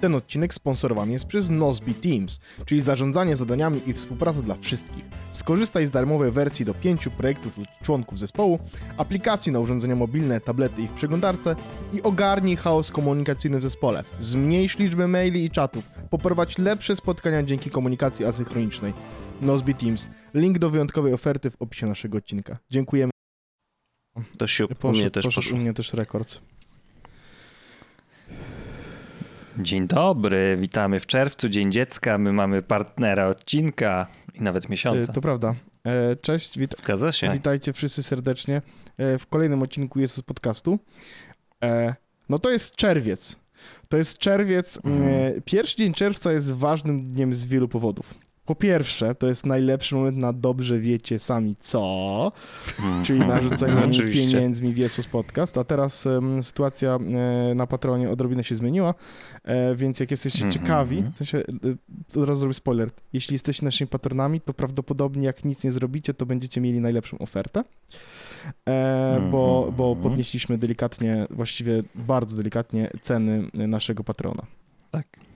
Ten odcinek sponsorowany jest przez Nozbe Teams, czyli zarządzanie zadaniami i współpraca dla wszystkich. Skorzystaj z darmowej wersji do pięciu projektów lub członków zespołu, aplikacji na urządzenia mobilne, tablety i w przeglądarce i ogarnij chaos komunikacyjny w zespole. Zmniejsz liczbę maili i czatów, poprowadź lepsze spotkania dzięki komunikacji asynchronicznej. Nozbe Teams. Link do wyjątkowej oferty w opisie naszego odcinka. Dziękujemy. To u Poszedł, mnie też poszedł poszło. u mnie też rekord. Dzień dobry, witamy w czerwcu, Dzień Dziecka. My mamy partnera odcinka i nawet E, miesiąca. To prawda. E, Cześć, wit Zgadza się. witajcie wszyscy serdecznie e, w kolejnym odcinku Jesus Podcastu. E, No to jest czerwiec. To jest czerwiec. e, Pierwszy dzień czerwca jest ważnym dniem z wielu powodów. Po pierwsze, to jest najlepszy moment na dobrze wiecie sami co, czyli narzucenie pieniędzmi w Jesus Podcast, a teraz em, sytuacja e, na Patronie odrobinę się zmieniła, e, więc jak jesteście Mhm. ciekawi, w sensie, e, od razu zrobię spoiler, jeśli jesteście naszymi patronami, to prawdopodobnie jak nic nie zrobicie, to będziecie mieli najlepszą ofertę, bo, bo Mhm. podnieśliśmy delikatnie, właściwie bardzo delikatnie ceny naszego patrona.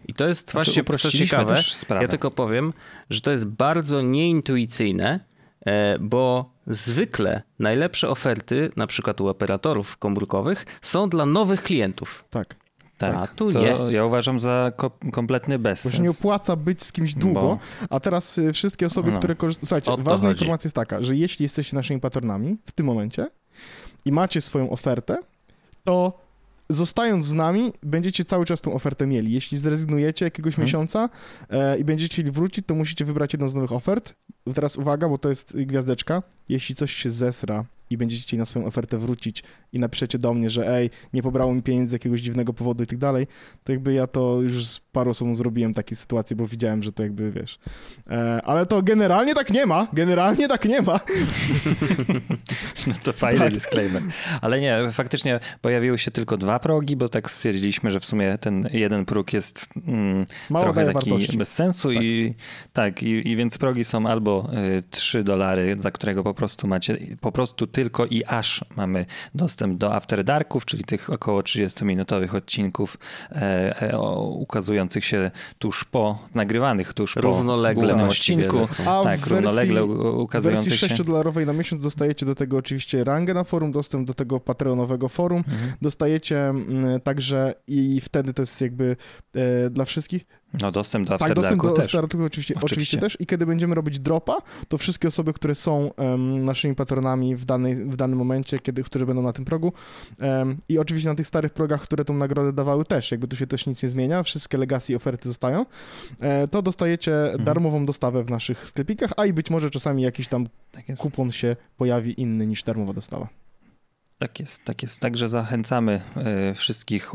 I to jest Znaczy, właśnie uprościliśmy ciekawe. Ja tylko powiem, że to jest bardzo nieintuicyjne, e, bo zwykle najlepsze oferty, na przykład u operatorów komórkowych, są dla nowych klientów. Tak. tak, a tu to nie. ja uważam za ko- kompletny Bo się nie bezsens. opłaca być z kimś długo, Bo- a teraz y, wszystkie osoby, No. które korzystają... Słuchajcie, ważna chodzi. informacja jest taka, że jeśli jesteście naszymi patronami w tym momencie i macie swoją ofertę, to zostając z nami, będziecie cały czas tą ofertę mieli. Jeśli zrezygnujecie jakiegoś Mhm. miesiąca e, i będziecie chcieli wrócić, to musicie wybrać jedną z nowych ofert. Teraz uwaga, bo to jest gwiazdeczka. Jeśli coś się zesra i będziecie chcieli na swoją ofertę wrócić i napiszecie do mnie, że ej, nie pobrało mi pieniędzy z jakiegoś dziwnego powodu i tak dalej, to jakby ja to już z paru osobom zrobiłem takie sytuacje, bo widziałem, że to jakby, wiesz. E, ale to generalnie tak nie ma, generalnie tak nie ma. No to fajny Tak. disclaimer. Ale nie, faktycznie pojawiły się tylko dwa progi, bo tak stwierdziliśmy, że w sumie ten jeden próg jest mm, Mało trochę taki wartości. bez sensu Tak. i tak, i, i więc progi są albo y, 3 dolary, za którego po prostu macie, po prostu tylko i aż mamy dostęp do After Darków, czyli tych około 30-minutowych odcinków e, e, o, ukazujących się tuż po, nagrywanych tuż po Równolegle głównym właściwie odcinku. lecą. A Tak, w równolegle wersji- u- W wersji ukazujących się. 6-dolarowej na miesiąc dostajecie do tego oczywiście rangę na forum, dostęp do tego patronowego forum. Mhm. Dostajecie mm, także i wtedy to jest jakby e, dla wszystkich. No dostęp do tak, After dostęp Darku do też. Oczywiście, oczywiście. Oczywiście. też. I kiedy będziemy robić dropa, to wszystkie osoby, które są em, naszymi patronami w, danej, w danym momencie, kiedy, które będą na tym progu em, i oczywiście na tych starych progach, które tą nagrodę dawały też, jakby tu się też nic nie zmienia, wszystkie legacy i oferty zostają, e, to dostajecie Mhm. darmową dostawę w naszych sklepikach, a i być może czasami jakiś tam Tak kupon się pojawi inny niż darmowa dostawa. Tak jest, tak jest. Także zachęcamy e, wszystkich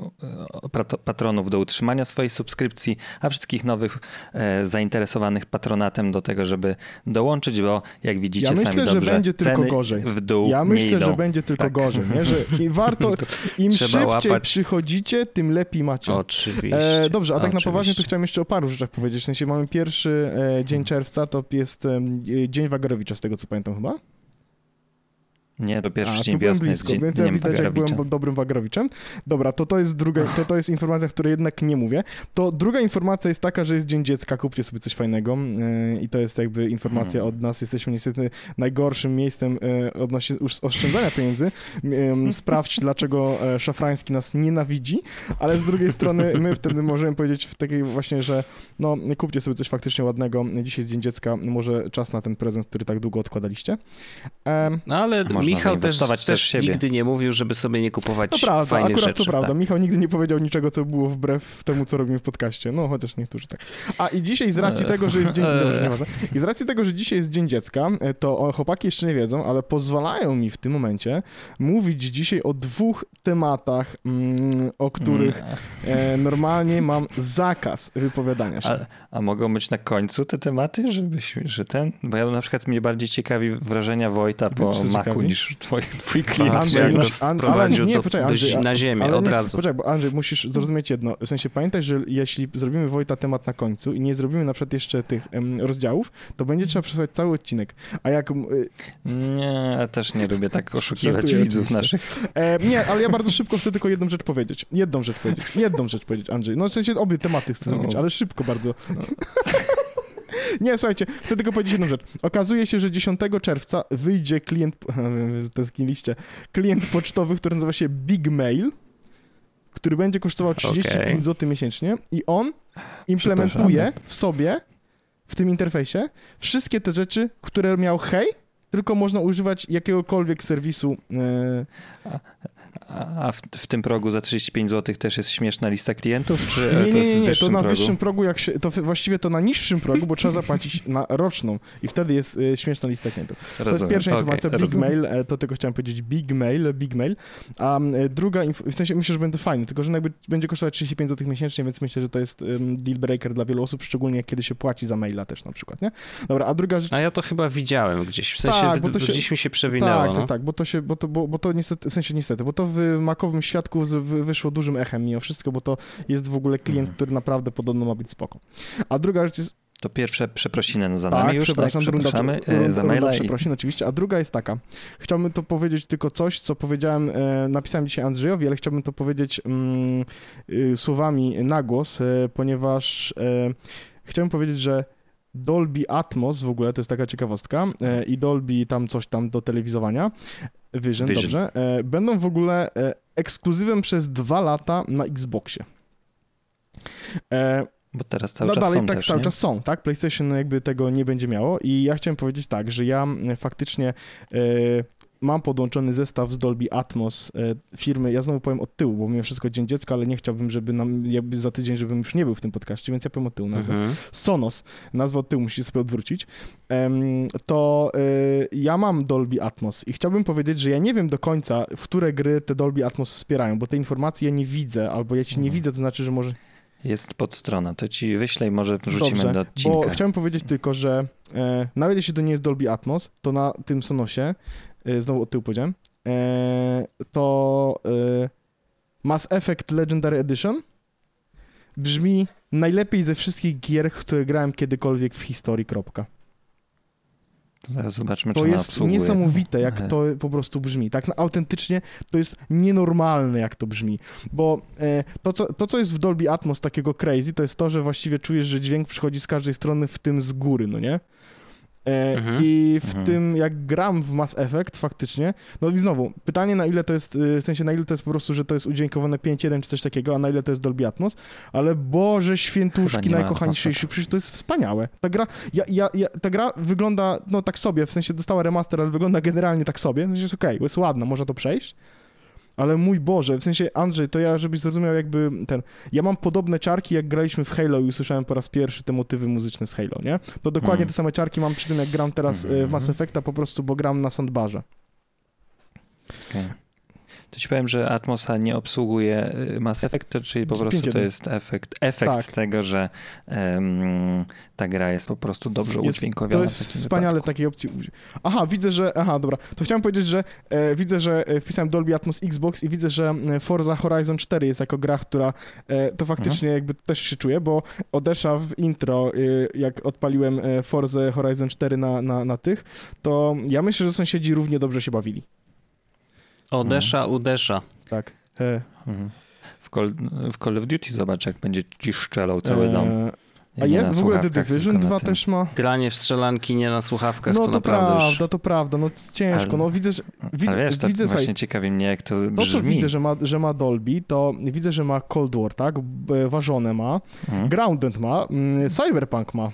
e, patronów do utrzymania swojej subskrypcji, a wszystkich nowych e, zainteresowanych patronatem do tego, żeby dołączyć, bo jak widzicie Ja sami myślę, że dobrze, będzie tylko gorzej. w dół Ja myślę, że będzie tylko Tak. gorzej, nie? że i warto, im szybciej łapać. przychodzicie, tym lepiej macie. Oczywiście. E, dobrze, a tak na Oczywiście. poważnie to chciałem jeszcze o paru rzeczach powiedzieć. W sensie mamy pierwszy dzień czerwca, to jest Dzień Wagarowicza, z tego co pamiętam chyba. Nie, to pierwszy A, dzień wiosny jest blisko, dzień, więc ja widać, jak byłem dobrym Wagarowiczem. Dobra, to to jest druga, to, to jest informacja, której jednak nie mówię. To druga informacja jest taka, że jest Dzień Dziecka, kupcie sobie coś fajnego e, i to jest jakby informacja Hmm. od nas. Jesteśmy niestety najgorszym miejscem e, odnośnie oszczędzania pieniędzy. Em, Sprawdź, dlaczego e, Szafrański nas nienawidzi, ale z drugiej strony my wtedy możemy powiedzieć w takiej właśnie, że no kupcie sobie coś faktycznie ładnego. Dzisiaj jest Dzień Dziecka, może czas na ten prezent, który tak długo odkładaliście. No ale Można Michał też, zainwestować też też siebie. nigdy nie mówił, żeby sobie nie kupować To prawda, fajnych akurat rzeczy. to prawda. Tak. Michał nigdy nie powiedział niczego, co było wbrew temu, co robimy w podcaście. No, chociaż niektórzy tak. A i dzisiaj z racji tego, że jest dzień... Eee. Dobrze. I z racji tego, że dzisiaj jest Dzień Dziecka, e, to chłopaki jeszcze nie wiedzą, ale pozwalają mi w tym momencie mówić dzisiaj o dwóch tematach, mm, o których Mm, e, normalnie mam zakaz wypowiadania się. A, a mogą być na końcu te tematy, żebyś, że ten? Bo ja na przykład mnie bardziej ciekawi wrażenia Wojta po Macu ciekawi? niż sprowadzisz twój, twój klient. Andrzej, jak musisz- nas An- sprowadził ale nie, do- poczekaj, do Andrzej, a- na ziemię od nie, razu. Poczekaj, bo Andrzej, musisz zrozumieć jedno. W sensie pamiętaj, że jeśli zrobimy Wojta temat na końcu i nie zrobimy na przykład jeszcze tych rozdziałów, to będzie trzeba przesłać cały odcinek. A jak... y, Nie, też nie lubię tak oszukiwać Żartuję widzów oczywiście. naszych. E, nie, ale ja bardzo szybko chcę tylko jedną rzecz powiedzieć. Jedną rzecz powiedzieć. Jedną rzecz powiedzieć, Andrzej. No w sensie obie tematy chcę No. zrobić, ale szybko bardzo. Nie, słuchajcie, chcę tylko powiedzieć jedną rzecz. Okazuje się, że 10 czerwca wyjdzie klient, tęskniliście, klient pocztowy, który nazywa się Big Mail, który będzie kosztował 35 Okej. zł miesięcznie i on implementuje w sobie, w tym interfejsie, wszystkie te rzeczy, które miał Hej, tylko można używać jakiegokolwiek serwisu e, A w, w tym progu za 35 zł też jest śmieszna lista klientów? Czy Nie, to nie, nie, nie, to na progu? wyższym progu, jak się, to właściwie to na niższym progu, bo trzeba zapłacić na roczną i wtedy jest y, śmieszna lista klientów. To jest Rozumiem. pierwsza Okej, informacja, Big rozumiem. Mail, e, to tylko chciałem powiedzieć Big Mail, Big Mail, a y, druga, w sensie myślę, że będzie fajne, tylko że jakby będzie kosztować 35 zł miesięcznie, więc myślę, że to jest deal breaker dla wielu osób, szczególnie kiedy się płaci za maila też na przykład, nie? Dobra, a druga rzecz... A ja to chyba widziałem gdzieś. W sensie Tak, w- bo to się- gdzieś mi się przewinęło. Tak, no. tak, tak, bo to się, bo to, bo, bo to niestety, w sensie niestety, bo to w makowym świadku wyszło dużym echem mimo wszystko, bo to jest w ogóle klient, Mhm. który naprawdę podobno ma być spoko. A druga rzecz jest, To pierwsze przeprosiny za tak, nami już, przepraszam, tak? runda, Przepraszamy runda, e, za maila runda i przeprosin oczywiście, a druga jest taka, chciałbym to powiedzieć tylko coś, co powiedziałem, e, napisałem dzisiaj Andrzejowi, ale chciałbym to powiedzieć mm, y, słowami na głos, e, ponieważ e, chciałbym powiedzieć, że Dolby Atmos w ogóle, to jest taka ciekawostka, i Dolby tam coś tam do telewizowania, Vision, Vision. dobrze, e, będą w ogóle e, ekskluzywem przez dwa lata na Xboxie. E, Bo teraz cały no czas dalej są tak też, cały nie? czas są, tak? PlayStation jakby tego nie będzie miało i ja chciałem powiedzieć tak, że ja faktycznie mam podłączony zestaw z Dolby Atmos e, firmy, ja znowu powiem od tyłu, bo mimo wszystko Dzień Dziecka, ale nie chciałbym, żeby nam, jakby za tydzień, żebym już nie był w tym podcaście, więc ja powiem od tyłu nazwę. Mhm. Sonos, nazwę od tyłu, musicie sobie odwrócić, to y, ja mam Dolby Atmos i chciałbym powiedzieć, że ja nie wiem do końca, w które gry te Dolby Atmos wspierają, bo te informacje ja nie widzę, albo jeśli nie Mhm. widzę, to znaczy, że może Jest podstrona, to ci wyślę i może wrzucimy Dobrze, do odcinka. Bo chciałem powiedzieć tylko, że e, nawet jeśli to nie jest Dolby Atmos, to na tym Sonosie, e, znowu od tyłu powiedziałem, e, to e, Mass Effect Legendary Edition brzmi najlepiej ze wszystkich gier, które grałem kiedykolwiek w historii, kropka. Zaraz zobaczmy, To czy jest obsługuje. niesamowite, jak E, to po prostu brzmi. Tak no, autentycznie to jest nienormalne, jak to brzmi. Bo e, to, co, to, co jest w Dolby Atmos takiego crazy, to jest to, że właściwie czujesz, że dźwięk przychodzi z każdej strony, w tym z góry, no nie? E, Mhm. I w Mhm. tym, jak gram w Mass Effect faktycznie, no i znowu, pytanie na ile to jest, y, w sensie na ile to jest po prostu, że to jest udźwiękowane 5.1 czy coś takiego, a na ile to jest Dolby Atmos, ale Boże świętuszki Chyba nie ma najkochańszej, Atmosa. przecież to jest wspaniałe. Ta gra, ja, ja, ja, ta gra wygląda, no tak sobie, w sensie dostała remaster, ale wygląda generalnie tak sobie, w sensie jest okej, jest ładna, można to przejść, ale mój Boże, w sensie Andrzej, to ja, żebyś zrozumiał jakby ten, ja mam podobne ciarki, jak graliśmy w Halo i usłyszałem po raz pierwszy te motywy muzyczne z Halo, nie? To dokładnie Mhm. te same ciarki mam przy tym, jak gram teraz y, w Mhm. Mass Effecta, po prostu, bo gram na sandbarze. okej. To ci powiem, że Atmosa nie obsługuje y, Mass Effect, czyli po prostu 5.1. to jest efekt, efekt Tak. tego, że em, ta gra jest po prostu dobrze Jest- udźwiękowiona. To jest wspaniale wypadku. takiej opcji. Aha, widzę, że. Aha, dobra. To chciałem powiedzieć, że e, widzę, że e, wpisałem Dolby Atmos Xbox i widzę, że Forza Horizon 4 jest jako gra, która e, to faktycznie jakby też się czuje, bo Odesza w intro, e, jak odpaliłem e, Forza Horizon 4 na, na, na tych, to ja myślę, że sąsiedzi równie dobrze się bawili. Odesza, udesza. Tak. E, Mhm. W Call, w Call of Duty zobacz, jak będzie ci szczelał cały dom. e, Nie a jest w ogóle The Division tylko na 2 tym. też ma. Granie w strzelanki nie na słuchawkach No to, to prawda, już... to prawda, no ciężko. Ale- No widzę, że widzę, Ale wiesz, to widzę właśnie słuchaj, ciekawi mnie, jak to To, brzmi. co widzę, że ma, że ma Dolby, to widzę, że ma Cold War, tak? Ważone ma, Mhm. Grounded ma, mm, Cyberpunk ma.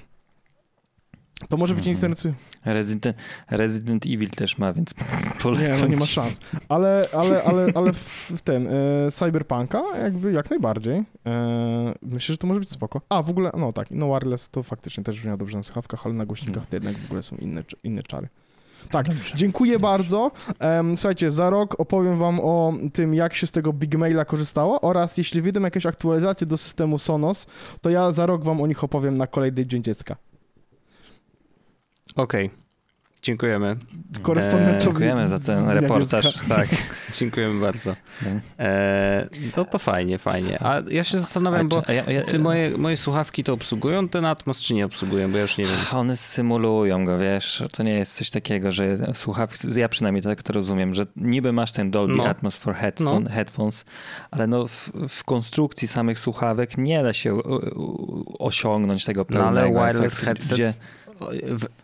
To może być Mhm. interesujące. Resident, Resident Evil też ma, więc polecam Nie, no nie ma szans. Ale, ale, ale, ale w ten, e, Cyberpunka jakby jak najbardziej. E, myślę, że to może być spoko. A, w ogóle, no tak, no wireless to faktycznie też brzmiało dobrze na słuchawkach, ale na głośnikach to jednak w ogóle są inne, inne czary. Tak, Dobrze. dziękuję bardzo. Em, słuchajcie, za rok opowiem wam o tym, jak się z tego Big Maila korzystało oraz jeśli wyjdą jakieś aktualizacje do systemu Sonos, to ja za rok wam o nich opowiem na kolejny Dzień Dziecka. Okej. Dziękujemy. Korespondentowi. Dziękujemy za ten reportaż. Tak, dziękujemy bardzo. E, no to fajnie, fajnie. A ja się zastanawiam, bo A ja- ja- czy moje, moje słuchawki to obsługują ten Atmos, czy nie obsługują, bo ja już nie wiem. One symulują go, wiesz, to nie jest coś takiego, że słuchawki, ja przynajmniej tak to rozumiem, że niby masz ten Dolby No. Atmos for headphone, No. headphones, ale no w, w konstrukcji samych słuchawek nie da się osiągnąć tego No ale pełnego wireless efektu, headset, gdzie,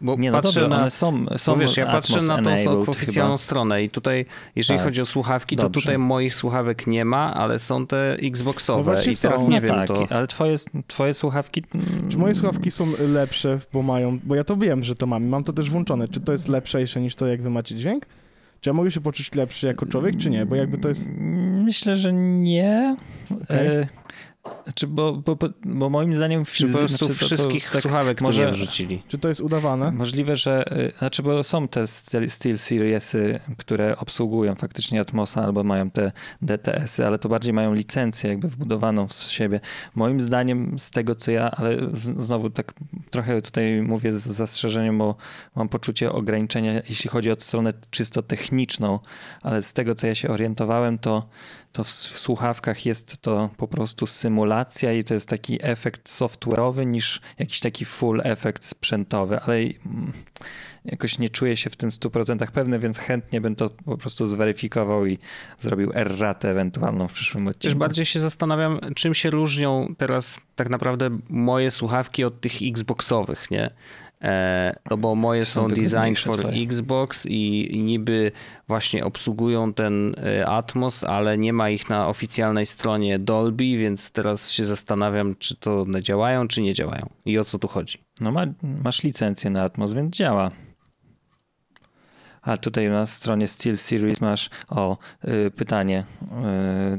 bo nie no patrzę dobrze, na... one są, są wiesz, ja patrzę na tą oficjalną chyba. stronę i tutaj, jeżeli Tak. chodzi o słuchawki, to Dobrze. tutaj moich słuchawek nie ma, ale są te Xboxowe No i teraz są. nie no wiem, tak, to... ale twoje, twoje słuchawki... mm, Czy moje słuchawki są lepsze, bo mają, bo ja to wiem, że to mam i mam to też włączone. Czy to jest lepsze niż to, jak wy macie dźwięk? Czy ja mogę się poczuć lepszy jako człowiek, czy nie? Bo jakby to jest... Myślę, że nie. Okej. Znaczy, bo, bo, bo, bo moim zdaniem Czy po fizy- prostu znaczy, to- to wszystkich tak słuchawek może- wrzucili. Czy to jest udawane? Możliwe, że. y, Znaczy, bo są te Steel Steel Seriesy, które obsługują faktycznie Atmosa albo mają te DTS-y, ale to bardziej mają licencję jakby wbudowaną w siebie. Moim zdaniem, z tego co ja, ale z, znowu tak trochę tutaj mówię z zastrzeżeniem, bo mam poczucie ograniczenia, jeśli chodzi o stronę czysto techniczną, ale z tego co ja się orientowałem, to to w, w słuchawkach jest to po prostu symulacja i to jest taki efekt software'owy niż jakiś taki full efekt sprzętowy, ale mm, jakoś nie czuję się w tym 100% pewny, więc chętnie bym to po prostu zweryfikował i zrobił erratę ewentualną w przyszłym Też odcinku. bardziej się zastanawiam, czym się różnią teraz tak naprawdę moje słuchawki od tych Xboxowych, nie? E, no bo moje Są są wygodniejsze for twoje. Xbox i, i niby właśnie obsługują ten e, Atmos, ale nie ma ich na oficjalnej stronie Dolby, więc teraz się zastanawiam, czy to one działają, czy nie działają i o co tu chodzi. No ma, masz licencję na Atmos, więc działa. A tutaj na stronie Steel Series masz o y, pytanie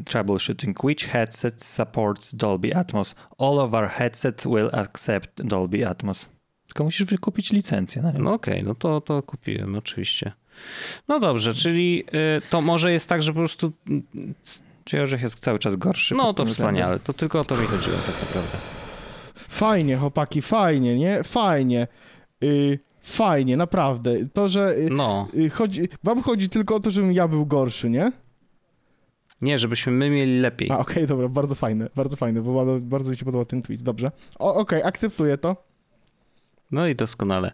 y, troubleshooting. Which headset supports Dolby Atmos? All of our headsets will accept Dolby Atmos. Tylko musisz wykupić licencję na nią. No okej, no to, to kupiłem oczywiście. No dobrze, czyli y, to może jest tak, że po prostu Czy Orzech jest cały czas gorszy? no to tym względem? wspaniale, to tylko o to mi chodziło tak naprawdę. Fajnie, chłopaki, fajnie, nie? Fajnie. Y, fajnie, naprawdę. To, że... Y, No, y, chodzi, wam chodzi tylko o to, żebym ja był gorszy, nie? nie, żebyśmy my mieli lepiej. A, okej, dobra, bardzo fajne, bardzo fajne, bo bardzo, bardzo mi się podoba ten twist, dobrze. Okej, akceptuję to. No i doskonale.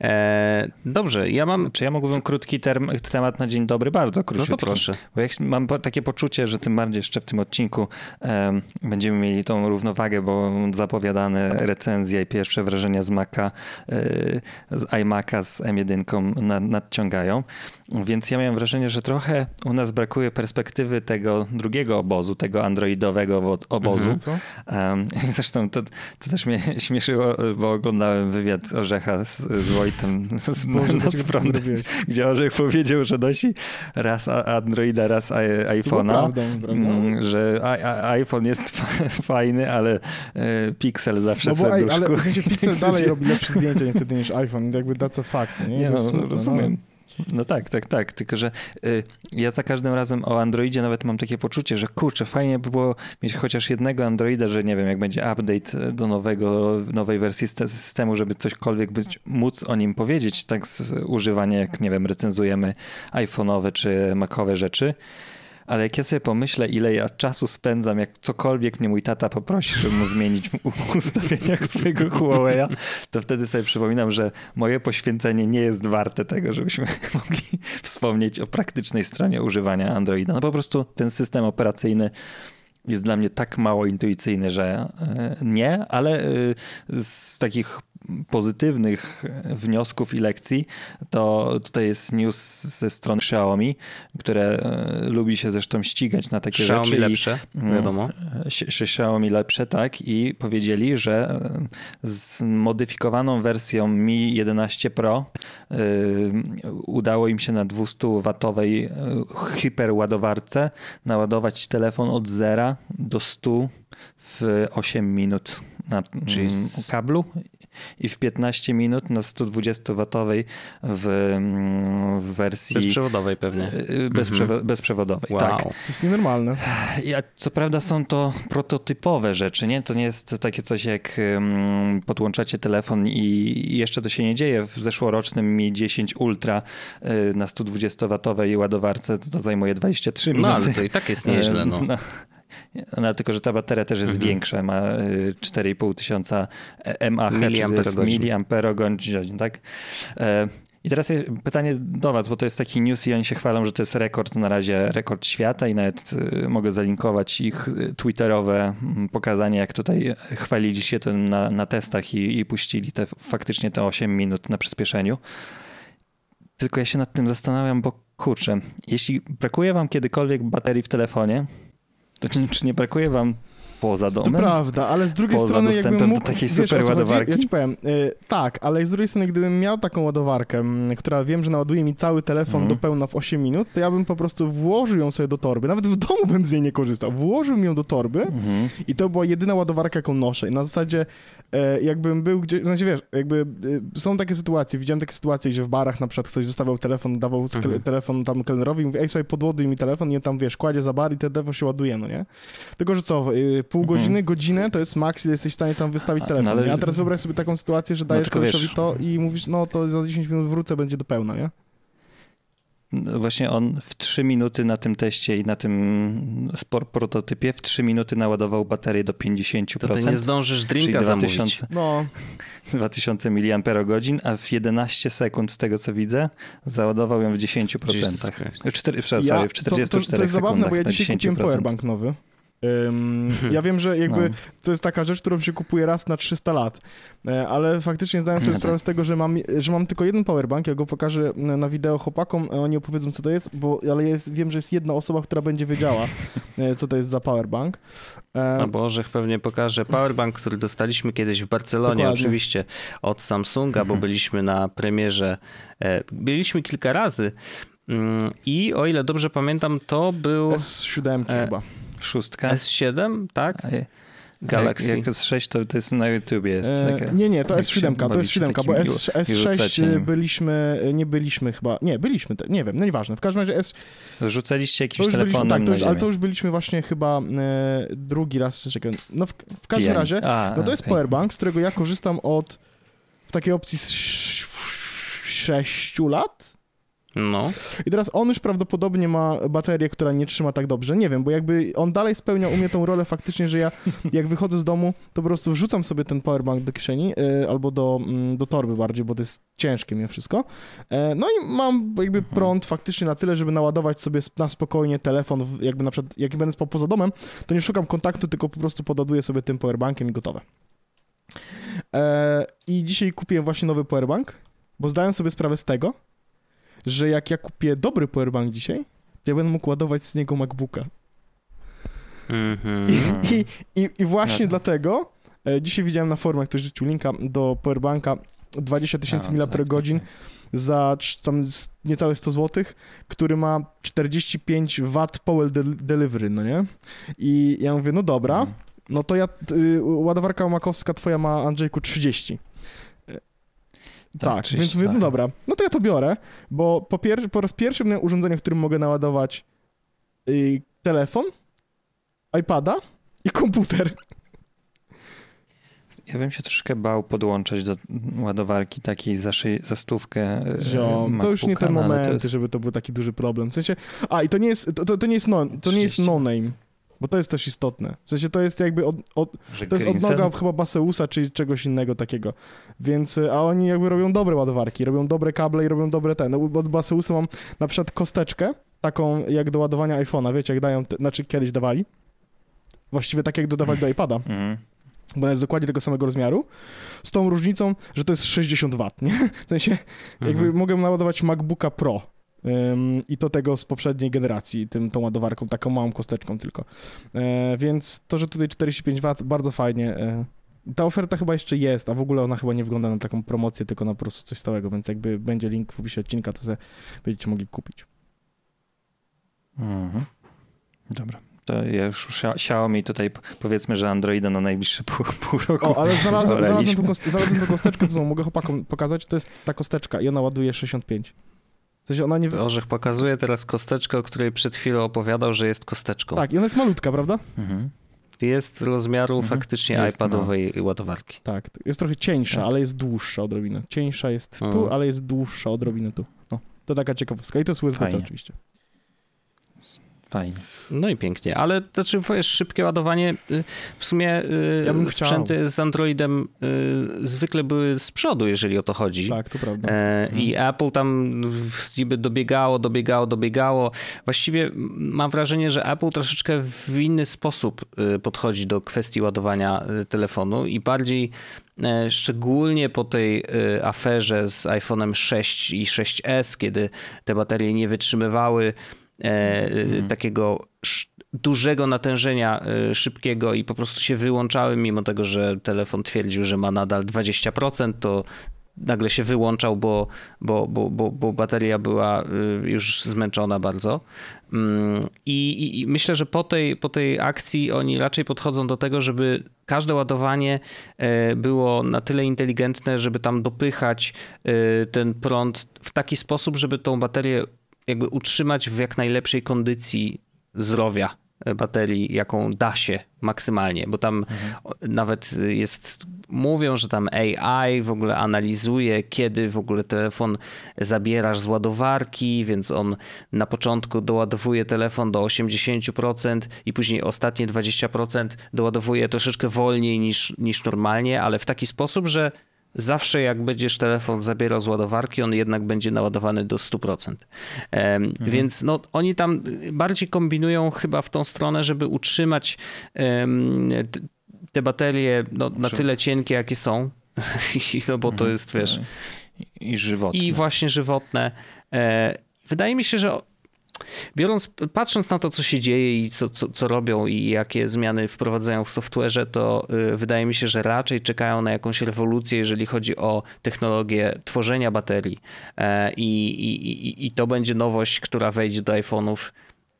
E, dobrze, ja mam. Czy ja mógłbym krótki term, temat na dzień dobry? Bardzo No krótki. to proszę. Bo jak mam takie poczucie, że tym bardziej jeszcze w tym odcinku em, będziemy mieli tą równowagę, bo zapowiadane recenzje i pierwsze wrażenia z Maca, y, z iMac'a z M1 nad, nadciągają. Więc ja miałem wrażenie, że trochę u nas brakuje perspektywy tego drugiego obozu, tego androidowego obozu. Mhm. Um, zresztą to, to też mnie śmieszyło, bo oglądałem wywiad Orzecha z, z Wojtem z Boże, zrobiłeś? gdzie Orzech powiedział, że nosi raz Androida, raz iPhone'a. Mm, że iPhone jest fa- fajny, ale e, Pixel zawsze No bo, serduszku. ale w sensie Pixel dalej robi lepsze zdjęcia niestety niż iPhone, jakby that's a fact, nie? Nie no, smutne, rozumiem. No tak, tak, tak. Tylko, że y, ja za każdym razem o Androidzie nawet mam takie poczucie, że kurczę, fajnie by było mieć chociaż jednego Androida, że nie wiem, jak będzie update do nowego, nowej wersji syste- systemu, żeby cośkolwiek być, móc o nim powiedzieć, tak z używania, jak nie wiem, recenzujemy iPhone'owe czy Macowe rzeczy. Ale jak ja sobie pomyślę, ile ja czasu spędzam, jak cokolwiek mnie mój tata poprosi, żeby mu zmienić w ustawieniach swojego Huawei'a, to wtedy sobie przypominam, że moje poświęcenie nie jest warte tego, żebyśmy mogli wspomnieć o praktycznej stronie używania Androida. No po prostu ten system operacyjny jest dla mnie tak mało intuicyjny, że e, nie, ale e, z takich pozytywnych wniosków i lekcji, to tutaj jest news ze strony Xiaomi, które e, lubi się zresztą ścigać na takie Xiaomi rzeczy. i- lepsze, Mm, wiadomo. Xiaomi lepsze, tak, i powiedzieli, że e, z modyfikowaną wersją Mi 11 Pro y, udało im się na 200-watowej y, hiperładowarce naładować telefon od 0 do 100 w 8 minut na Czyli mm, kablu i w 15 minut na 120-watowej w, mm, w wersji Bezprzewodowej pewnie. y, bezprzewo- Mhm. bezprzewodowej. Wow. Tak. To jest nienormalne. Ja, co prawda są to prototypowe rzeczy, nie? To nie jest takie coś jak um, podłączacie telefon i jeszcze to się nie dzieje. W zeszłorocznym Mi 10 Ultra y, na 120-watowej ładowarce to, to zajmuje 23 No minuty. ale to i tak jest nieźle. No. No, no, ale tylko, że ta bateria też jest Mhm. większa, ma y, 4,5 tysiąca mAh, czyli to jest Miliamperogodzin. tak? E, I teraz pytanie do was, bo to jest taki news i oni się chwalą, że to jest rekord na razie, rekord świata i nawet y, mogę zalinkować ich y, twitterowe mm, pokazanie, jak tutaj chwalili się to na, na testach i, i puścili te, faktycznie te 8 minut na przyspieszeniu. Tylko ja się nad tym zastanawiam, bo kurczę, jeśli brakuje wam kiedykolwiek baterii w telefonie, to czy, nie brakuje wam poza To domem? prawda, ale z drugiej Poza strony jakbym do mógł... takiej wiesz, super ładowarki? Ja ci powiem, y, tak, ale z drugiej strony gdybym miał taką ładowarkę, która wiem, że naładuje mi cały telefon Mhm. do pełna w 8 minut, to ja bym po prostu włożył ją sobie do torby. Nawet w domu bym z niej nie korzystał. Włożył ją do torby Mhm. i to była jedyna ładowarka, jaką noszę. I na zasadzie e, jakbym był gdzieś, znaczy wiesz, jakby e, są takie sytuacje, widziałem takie sytuacje, gdzie w barach na przykład ktoś zostawiał telefon, dawał Mhm. tele, telefon tam kelnerowi i mówi, ej, sobie podładuj mi telefon i on tam, wiesz, kładzie za bar i ten telefon się ładuje, no nie? Tylko, że co, y, pół Mhm. godziny, godzinę to jest maks, ile jesteś w stanie tam wystawić telefon. no ale-? A teraz wyobraź sobie taką sytuację, że No dajesz tylko kolesiowi to i mówisz, no to za 10 minut wrócę, będzie do pełna, nie? No Właśnie on w 3 minuty na tym teście i na tym sport prototypie w 3 minuty naładował baterię do 50%. To ty nie zdążysz czyli drinka zamówić. 2000, No, 2000 mAh, a w 11 sekund z tego co widzę załadował ją w 10%. Jesus Christ. W cztery- przepraszam, ja, sorry, w to, 44 to, to jest zabawne, sekundach bo ja dzisiaj kupiłem 10%. powerbank nowy. Ja wiem, że jakby No. to jest taka rzecz, którą się kupuje raz na 300 lat, E, ale faktycznie zdałem sobie No tak. sprawę z tego, że mam, że mam tylko jeden powerbank, ja go pokażę na wideo chłopakom, oni opowiedzą co to jest, bo, ale jest, wiem, że jest jedna osoba, która będzie wiedziała, e, co to jest za powerbank. E, No Bożech pewnie pokaże powerbank, który dostaliśmy kiedyś w Barcelonie, Dokładnie. oczywiście od Samsunga, bo byliśmy na premierze. Byliśmy kilka razy mm, i o ile dobrze pamiętam, to był S7 E, chyba. Szóstka. S7, tak? A je- Galaxy. Jak, jak z 6 to, to jest na YouTubie jest. E, taka, nie, nie, to jak S7, się to jest bawicie 7, bo S, i S6 rzucacie nim. byliśmy, nie byliśmy chyba, nie, byliśmy, nie wiem, no nieważne, w każdym razie S, Rzucaliście jakimś byliśmy, telefonem tak, to już, ale to już byliśmy właśnie chyba e, drugi raz, czekaj. No w, w każdym Pijani. razie, A, no to jest okej. powerbank, z którego ja korzystam od w takiej opcji z 6 lat. No. I teraz on już prawdopodobnie ma baterię, która nie trzyma tak dobrze. Nie wiem, bo jakby on dalej spełnia u mnie tą rolę faktycznie, że ja jak wychodzę z domu, to po prostu wrzucam sobie ten powerbank do kieszeni e, albo do, mm, do torby bardziej, bo to jest ciężkie mimo wszystko. E, no i mam jakby prąd faktycznie na tyle, żeby naładować sobie na spokojnie telefon, w, jakby na przykład jak będę spał poza domem, to nie szukam kontaktu, tylko po prostu podaduję sobie tym powerbankiem i gotowe. E, I dzisiaj kupiłem właśnie nowy powerbank, bo zdałem sobie sprawę z tego, że jak ja kupię dobry powerbank dzisiaj, to ja będę mógł ładować z niego MacBooka. Mhm. I, i, i, i właśnie No dlatego e, dzisiaj widziałem na forumach, ktoś rzucił linka do powerbanka 20 tysięcy mAh tak, godzin tak, za tam niecałe 100 zł, który ma 45 W power de- delivery, no nie? I ja mówię, no dobra, Mhm. no to ja, y, ładowarka makowska twoja ma, Andrzejku, 30. Tak, 30, więc mówię, no tak. dobra, no to ja to biorę, bo po, pier- po raz pierwszy miałem urządzenie, w którym mogę naładować y, telefon, iPada i komputer. Ja bym się troszkę bał podłączać do ładowarki takiej za, szy, za stówkę. e, Ziom, to już nie te no, momenty, to jest- żeby to był taki duży problem. W sensie, a i to nie jest, to, to, to nie jest, no, to nie jest 30. no-name, bo to jest też istotne. W sensie to jest jakby od, od, to jest odnoga chyba Baseusa czy czegoś innego takiego. Więc, y, a oni jakby robią dobre ładowarki, robią dobre kable i robią dobre te. No, od Baseusa mam na przykład kosteczkę, taką jak do ładowania iPhone'a, wiecie, jak dają, te, znaczy kiedyś dawali. Właściwie tak jak dodawali do iPada, Mhm. bo ona jest dokładnie tego samego rozmiaru, z tą różnicą, że to jest 60 W, nie? W sensie jakby Mhm. mogę naładować MacBooka Pro i to tego z poprzedniej generacji, tym, tą ładowarką, taką małą kosteczką tylko. E, więc to, że tutaj 45 W, bardzo fajnie. E, ta oferta chyba jeszcze jest, a w ogóle ona chyba nie wygląda na taką promocję, tylko na po prostu coś stałego, więc jakby będzie link w opisie odcinka, to sobie będziecie mogli kupić. Mhm. Dobra. To ja już Xiaomi tutaj powiedzmy, że Androida na najbliższe pół, pół roku. O, ale znalazłem, znalazłem, tą, znalazłem tą kosteczkę, co mogę chłopakom pokazać. To jest ta kosteczka i ona ładuje 65. W sensie ona nie... Orzech pokazuje teraz kosteczkę, o której przed chwilą opowiadał, że jest kosteczką. Tak, i ona jest malutka, prawda? Mhm. Jest rozmiaru mhm. faktycznie jest, iPadowej no. ładowarki. Tak, jest trochę cieńsza, tak. ale jest dłuższa odrobinę. Cieńsza jest tu, mhm. ale jest dłuższa odrobinę tu. No, to taka ciekawostka. I to jest USB-C oczywiście. Fajnie. No i pięknie, ale to znaczy wiesz, szybkie ładowanie, y, w sumie y, ja sprzęty chciał. z Androidem y, zwykle były z przodu, jeżeli o to chodzi. Tak, to prawda. E, I mhm. Apple tam niby dobiegało, dobiegało, dobiegało. Właściwie mam wrażenie, że Apple troszeczkę w inny sposób podchodzi do kwestii ładowania telefonu i bardziej e, szczególnie po tej aferze z iPhone'em 6 i 6S, kiedy te baterie nie wytrzymywały hmm. takiego dużego natężenia e, szybkiego i po prostu się wyłączały, mimo tego, że telefon twierdził, że ma nadal 20%, to nagle się wyłączał, bo, bo, bo, bo, bo bateria była już zmęczona bardzo. Mm, I, I, myślę, że po tej, po tej akcji oni raczej podchodzą do tego, żeby każde ładowanie było na tyle inteligentne, żeby tam dopychać ten prąd w taki sposób, żeby tą baterię jakby utrzymać w jak najlepszej kondycji zdrowia baterii, jaką da się maksymalnie, bo tam mhm. nawet jest, mówią, że tam AI w ogóle analizuje, kiedy w ogóle telefon zabierasz z ładowarki, więc on na początku doładowuje telefon do 80% i później ostatnie 20% doładowuje troszeczkę wolniej niż, niż normalnie, ale w taki sposób, że zawsze jak będziesz telefon zabierał z ładowarki, on jednak będzie naładowany do 100%. Mhm. Więc no, oni tam bardziej kombinują chyba w tą stronę, żeby utrzymać te baterie no, na tyle cienkie, jakie są, no, bo to mhm. jest, wiesz... I żywotne. I właśnie żywotne. E, wydaje mi się, że Biorąc, patrząc na to, co się dzieje i co, co, co robią i jakie zmiany wprowadzają w software'ze, to y, wydaje mi się, że raczej czekają na jakąś rewolucję, jeżeli chodzi o technologię tworzenia baterii. E, I, i, i to będzie nowość, która wejdzie do iPhone'ów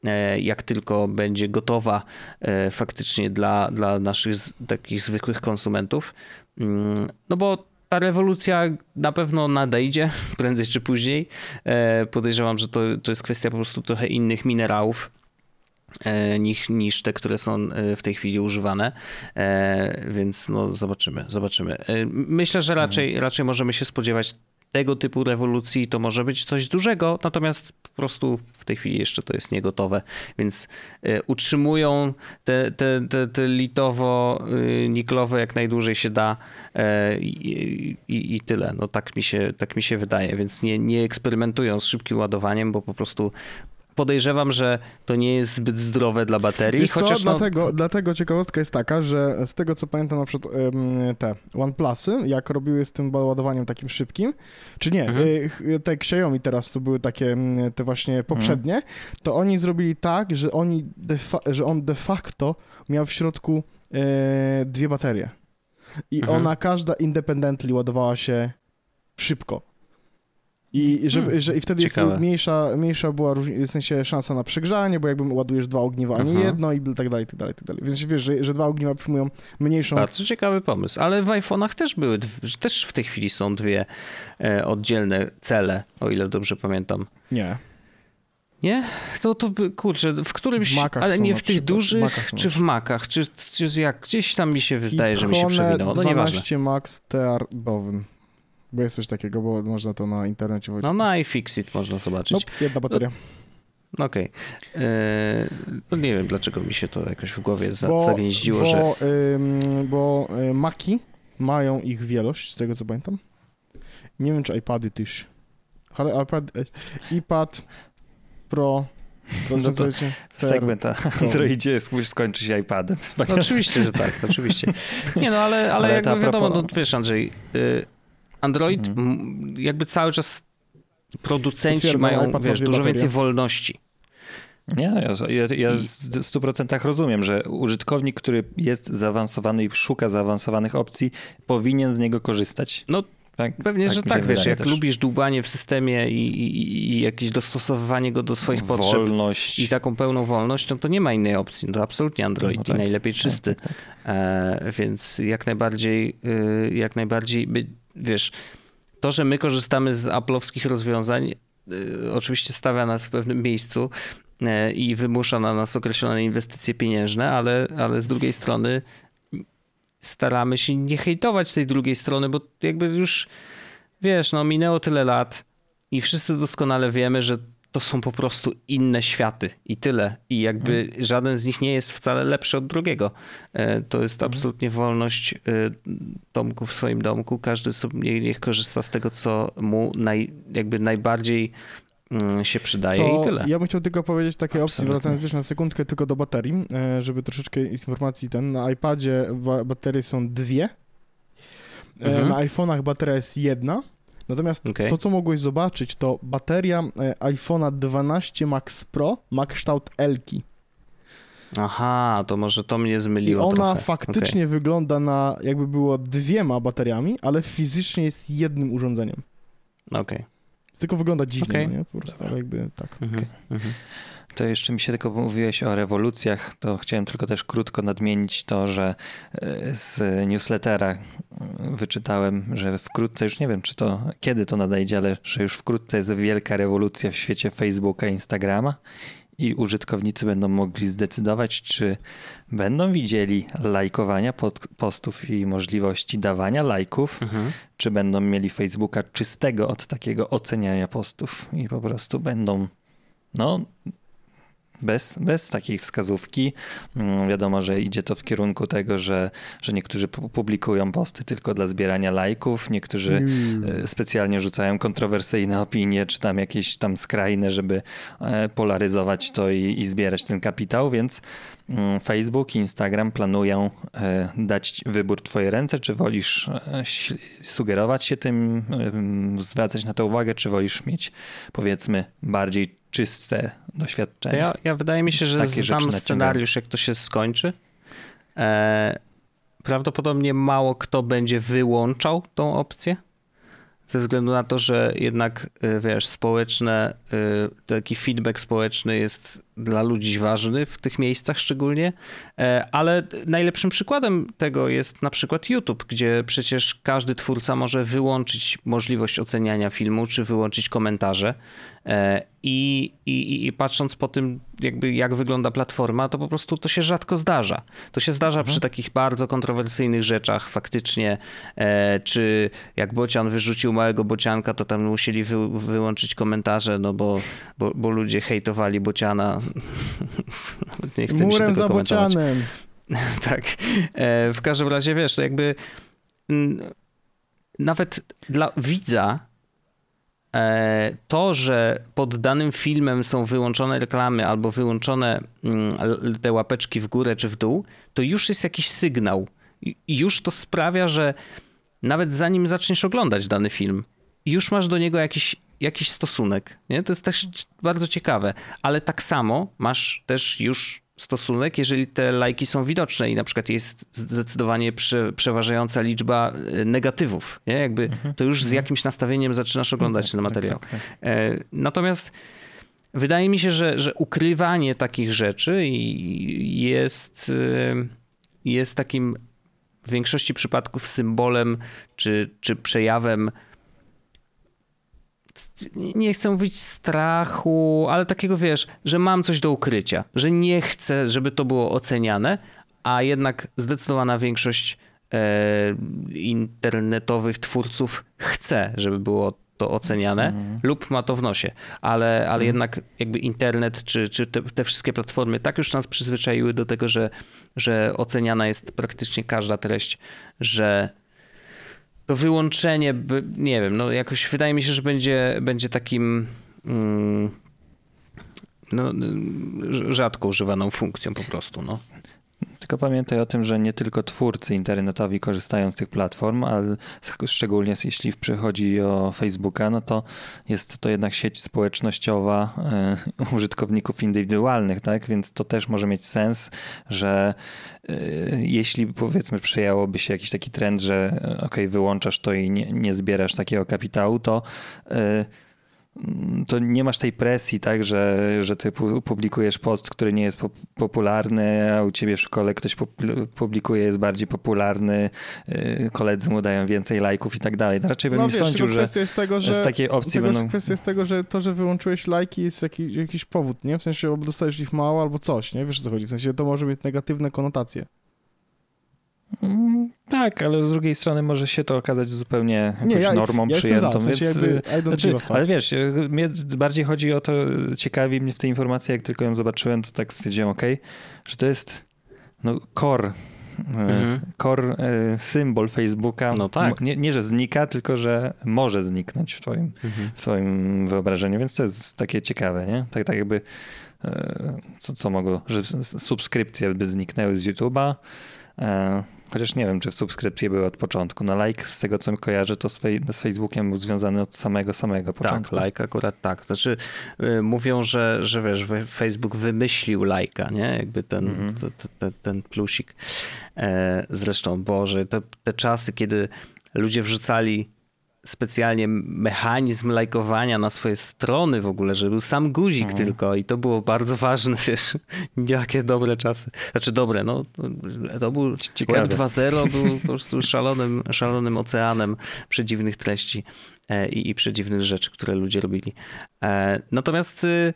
e, jak tylko będzie gotowa e, faktycznie dla, dla naszych takich zwykłych konsumentów. Mm, no bo ta rewolucja na pewno nadejdzie prędzej czy później. E, podejrzewam, że to, to jest kwestia po prostu trochę innych minerałów e, niż, niż te, które są e, w tej chwili używane, więc no zobaczymy, zobaczymy. Myślę, że raczej, raczej możemy się spodziewać tego typu rewolucji to może być coś dużego, natomiast po prostu w tej chwili jeszcze to jest niegotowe, więc e, utrzymują te, te, te, te litowo-niklowe e, jak najdłużej się da e, i, i, i, tyle. No tak mi się, tak mi się wydaje, więc nie, nie eksperymentują z szybkim ładowaniem, bo po prostu podejrzewam, że to nie jest zbyt zdrowe dla baterii. Wiesz chociaż co? No... Dlatego, dlatego ciekawostka jest taka, że z tego co pamiętam na przykład te OnePlusy, jak robiły z tym ładowaniem takim szybkim, czy nie, mhm. Y, te Xiaomi teraz, co były takie te właśnie poprzednie, mhm. to oni zrobili tak, że, oni że on de facto miał w środku e, dwie baterie. I mhm. ona każda independently ładowała się szybko. I, żeby, hmm, że, I wtedy jest mniejsza, mniejsza była w sensie szansa na przegrzanie, bo jakby ładujesz dwa ogniwa, a nie Aha. jedno i tak dalej, tak dalej, tak dalej. Więc wiesz, że, że dwa ogniwa przyjmują mniejszą... Bardzo ciekawy pomysł, ale w iPhone'ach też były, też w tej chwili są dwie e, oddzielne cele, o ile dobrze pamiętam. Nie. Nie? To, to kurczę, w którymś, w ale nie w tych dużych, czy w Macach, czy, czy jak gdzieś tam mi się wydaje, że mi się przewinęło. No 12 nieważne. Max TR Bowym. Bo jest coś takiego, bo można to na internecie... No na iFixit można zobaczyć. Nope, jedna bateria. No, Okej. Okay. E, no nie wiem, dlaczego mi się to jakoś w głowie za, bo, zagnieździło, bo, że... Ym, bo y, Maki mają ich wielość, z tego co pamiętam. Nie wiem, czy iPady też. Ale iPad, y, iPad Pro... No to segment o Androidzie skończy się iPadem. No, oczywiście, że tak, oczywiście. Nie no, ale, ale, ale jakby wiadomo, no, wiesz Andrzej, y, Android mhm. jakby cały czas producenci mają wiesz, dużo więcej wolności. Nie, ja, ja, w 100% rozumiem, że użytkownik, który jest zaawansowany i szuka zaawansowanych opcji, powinien z niego korzystać. No Tak, Pewnie, tak że tak, wiesz, jak też. lubisz dłubanie w systemie i, i, i jakieś dostosowywanie go do swoich potrzeb Wolność. i taką pełną wolność, no to nie ma innej opcji. No to absolutnie Android No tak. i najlepiej czysty. Tak, tak, E, więc jak najbardziej, y, jak najbardziej, by, wiesz, to, że my korzystamy z aplowskich rozwiązań, y, oczywiście stawia nas w pewnym miejscu e, i wymusza na nas określone inwestycje pieniężne, ale, ale z drugiej strony staramy się nie hejtować tej drugiej strony, bo jakby już, wiesz, no minęło tyle lat i wszyscy doskonale wiemy, że to są po prostu inne światy i tyle. I jakby żaden z nich nie jest wcale lepszy od drugiego. E, To jest absolutnie wolność e, domku w swoim domku. Każdy sobie niech korzysta z tego, co mu naj, jakby najbardziej mm, się przydaje To i tyle. ja bym chciał tylko powiedzieć opcji, Absolutnie. wracając jeszcze na sekundkę tylko do baterii, e, żeby troszeczkę informacji ten. Na iPadzie ba- baterie są dwie, e, Mhm. na iPhone'ach bateria jest jedna. Natomiast Okej. to, co mogłeś zobaczyć, to bateria e, iPhone'a 12 Max Pro ma kształt Elki. Aha, to może to mnie I zmyliło ona trochę. faktycznie wygląda na jakby było dwiema bateriami, ale fizycznie jest jednym urządzeniem. Okej. Okay. Tylko wygląda dziwnie, Okej. no nie? Po prostu, jakby tak. Mhm. Mhm. To jeszcze mi się tylko mówiłeś o rewolucjach, to chciałem tylko też krótko nadmienić to, że e, z newslettera wyczytałem, że wkrótce, już nie wiem czy to, kiedy to nadejdzie, ale że już wkrótce jest wielka rewolucja w świecie Facebooka i Instagrama i użytkownicy będą mogli zdecydować, czy będą widzieli lajkowania postów i możliwości dawania lajków, Mhm. czy będą mieli Facebooka czystego od takiego oceniania postów i po prostu będą, no, bez, bez takiej wskazówki. Mm, Wiadomo, że idzie to w kierunku tego, że, że niektórzy pu- publikują posty tylko dla zbierania lajków, niektórzy Mm. e, specjalnie rzucają kontrowersyjne opinie, czy tam jakieś tam skrajne, żeby e, polaryzować to i, i zbierać ten kapitał, więc mm, Facebook i Instagram planują e, dać wybór w twoje ręce, czy wolisz sugerować się tym, em, zwracać na to uwagę, czy wolisz mieć powiedzmy bardziej czyste doświadczenie. Ja, ja wydaje mi się, że Takie znam scenariusz, jak to się skończy. E, prawdopodobnie mało kto będzie wyłączał tą opcję. Ze względu na to, że jednak, y, wiesz, społeczne, y, taki feedback społeczny jest dla ludzi ważny w tych miejscach szczególnie, E, ale najlepszym przykładem tego jest na przykład YouTube, gdzie przecież każdy twórca może wyłączyć możliwość oceniania filmu, czy wyłączyć komentarze E, i, i, i patrząc po tym, jakby jak wygląda platforma, to po prostu to się rzadko zdarza. To się zdarza przy takich bardzo kontrowersyjnych rzeczach faktycznie, e, czy jak Bocian wyrzucił małego Bocianka, to tam musieli wy, wyłączyć komentarze, no bo, bo, bo ludzie hejtowali Bociana. Nawet nie chcę mi się Murem tego za komentować. bocianem. Tak. E, w każdym razie, wiesz, to jakby nawet dla widza to, że pod danym filmem są wyłączone reklamy albo wyłączone mm, te łapeczki w górę czy w dół, to już jest jakiś sygnał. Już to sprawia, że nawet zanim zaczniesz oglądać dany film, już masz do niego jakiś, jakiś stosunek. Nie? To jest też bardzo ciekawe. Ale tak samo masz też już stosunek, jeżeli te lajki są widoczne i na przykład jest zdecydowanie prze, przeważająca liczba e, negatywów. Nie? Jakby to już z jakimś nastawieniem zaczynasz oglądać ten materiał. tak, tak. E, Natomiast wydaje mi się, że, że ukrywanie takich rzeczy jest, e, jest takim w większości przypadków symbolem czy, czy przejawem nie chcę mówić strachu, ale takiego wiesz, że mam coś do ukrycia, że nie chcę, żeby to było oceniane, a jednak zdecydowana większość e, internetowych twórców chce, żeby było to oceniane lub ma to w nosie, ale, ale jednak jakby internet czy, czy te, te wszystkie platformy tak już nas przyzwyczaiły do tego, że, że oceniana jest praktycznie każda treść, że to wyłączenie, nie wiem, no jakoś wydaje mi się, że będzie, będzie takim mm, no, y, rzadko używaną funkcją po prostu, no. Tylko pamiętaj o tym, że nie tylko twórcy internetowi korzystają z tych platform, ale szczególnie jeśli przychodzi o Facebooka, no to jest to jednak sieć społecznościowa e, użytkowników indywidualnych, tak? Więc to też może mieć sens, że e, jeśli powiedzmy przyjęłoby się jakiś taki trend, że e, ok, wyłączasz to i nie, nie zbierasz takiego kapitału, to to nie masz tej presji, tak, że, że ty publikujesz post, który nie jest popularny, a u ciebie w szkole ktoś publikuje, jest bardziej popularny, y, koledzy mu dają więcej lajków i tak dalej. No raczej bym no, nie wiesz, sądził, że kwestia jest tego, że z takiej opcji tego, będą... Kwestia jest tego, że to, że wyłączyłeś lajki jest jakiś, jakiś powód, nie? W sensie, albo dostajesz ich mało, albo coś, nie? Wiesz, o co chodzi? W sensie, to może mieć negatywne konotacje. Mm, tak, ale z drugiej strony może się to okazać zupełnie jakąś nie, ja, normą ja przyjętą. Za, w sensie więc, jakby, znaczy, ale wiesz, mnie bardziej chodzi o to, ciekawi mnie w tej informacji, jak tylko ją zobaczyłem, to tak stwierdziłem, ok, że to jest no, core e, mhm. core e, symbol Facebooka. No tak. Nie, nie, że znika, tylko że może zniknąć w twoim, mhm. w twoim wyobrażeniu, więc to jest takie ciekawe, nie? Tak, tak jakby e, co, co mogło, że subskrypcje by zniknęły z YouTube'a, Chociaż nie wiem, czy subskrypcje były od początku. No like, z tego co mi kojarzę, to z, fej- z Facebookiem był związany od samego, samego początku. Tak, like akurat tak. Znaczy yy, mówią, że, że wiesz, Facebook wymyślił lajka, nie? Jakby ten, mm -hmm. t, t, ten plusik. E, zresztą, Boże, te, te czasy, kiedy ludzie wrzucali specjalnie mechanizm lajkowania na swoje strony w ogóle, że był sam guzik mhm. tylko i to było bardzo ważne, wiesz, jakie dobre czasy. Znaczy dobre, no to był Ciekawe. Web 2.0 był po prostu szalonym, szalonym oceanem przedziwnych treści e, i, i przedziwnych rzeczy, które ludzie robili. E, natomiast, y,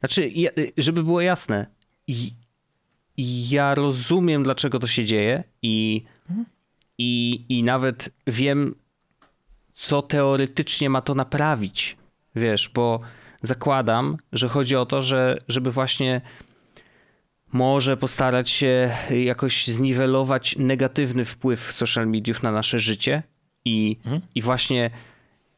znaczy, żeby było jasne, ja rozumiem, dlaczego to się dzieje i, mhm. i, i nawet wiem, co teoretycznie ma to naprawić. Wiesz, bo zakładam, że chodzi o to, że żeby właśnie może postarać się jakoś zniwelować negatywny wpływ social mediów na nasze życie i, mhm. i właśnie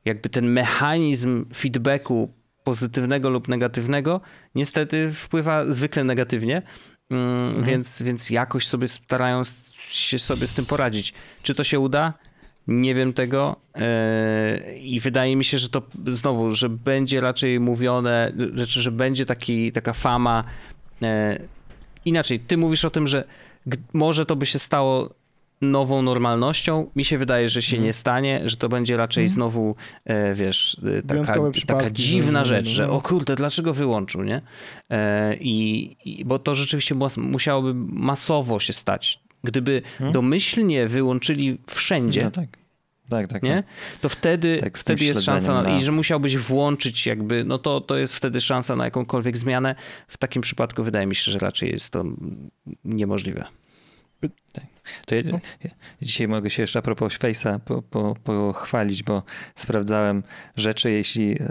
jakby ten mechanizm feedbacku pozytywnego lub negatywnego niestety wpływa zwykle negatywnie, mm, mhm. więc, więc jakoś sobie starają się sobie z tym poradzić. Czy to się uda? Nie wiem tego e, i wydaje mi się, że to znowu, że będzie raczej mówione, rzeczy, że będzie taki, taka fama. E, inaczej, ty mówisz o tym, że może to by się stało nową normalnością. Mi się wydaje, że się mm. nie stanie, że to będzie raczej mm. znowu, e, wiesz, taka, taka dziwna rzecz, że no. o kurde, dlaczego wyłączył, nie? I, i bo to rzeczywiście musiałoby masowo się stać. Gdyby hmm? domyślnie wyłączyli wszędzie, no tak. Tak, tak, nie? Tak. to wtedy, tak, wtedy jest szansa, na, i że musiałbyś włączyć jakby, no to, to jest wtedy szansa na jakąkolwiek zmianę. W takim przypadku wydaje mi się, że raczej jest to niemożliwe. Tak. To ja, ja, dzisiaj mogę się jeszcze a propos Face'a po, po, pochwalić, bo sprawdzałem rzeczy, jeśli e,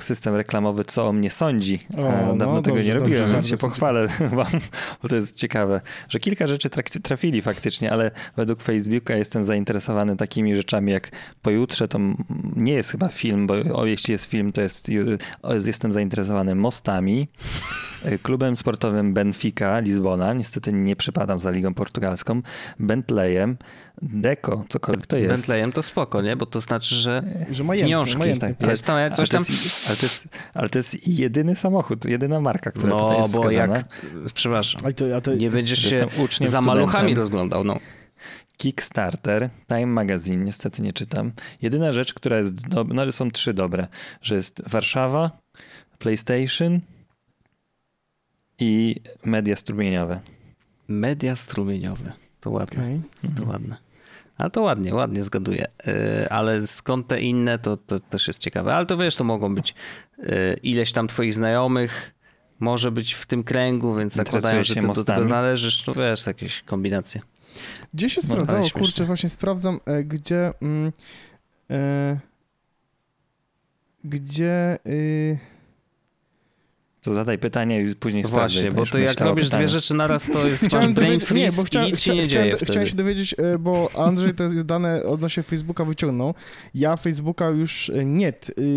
system reklamowy co o mnie sądzi. O, Dawno no, tego dobrze, nie robiłem, dobrze, więc się pochwalę wam, bo to jest ciekawe, że kilka rzeczy trafili faktycznie, ale według Facebooka jestem zainteresowany takimi rzeczami jak pojutrze to nie jest chyba film, bo o, jeśli jest film, to jest, jestem zainteresowany mostami, e, klubem sportowym Benfica Lizbona, niestety nie przypadam za ligą portugalską, Bentleyem, Deco, cokolwiek to jest. Bentleyem to spoko, nie? Bo to znaczy, że, że majętny, pieniążki. Majętny. Tak, jest tam, coś tam... ale, to jest, ale to jest jedyny samochód, jedyna marka, która no, tutaj jest bo wskazana. jak, przepraszam, to, to, nie będziesz się za studentem. maluchami rozglądał, no. Kickstarter, Time Magazine, niestety nie czytam. Jedyna rzecz, która jest dobra, no są trzy dobre, że jest Warszawa, PlayStation i media strumieniowe. Media strumieniowe. To ładne. Okay. To mhm. ładne. Ale to ładnie, ładnie zgaduję. Y, ale skąd te inne, to, to też jest ciekawe. Ale to wiesz, to mogą być y, ileś tam twoich znajomych, może być w tym kręgu, więc zakładają, że ty do tego należysz. No wiesz, jakieś kombinacje. Gdzie się no, sprawdzało? Kurczę, właśnie sprawdzam, e, gdzie... Mm, e, gdzie... Y, to zadaj pytanie i później Właśnie, bo to jak robisz dwie rzeczy naraz, to jest chciałem brain freeze nie, bo chciałem, nic się nie chciałem, dzieje Chciałem się dowiedzieć, e, bo Andrzej te dane odnośnie Facebooka wyciągnął. Ja Facebooka już e, nie,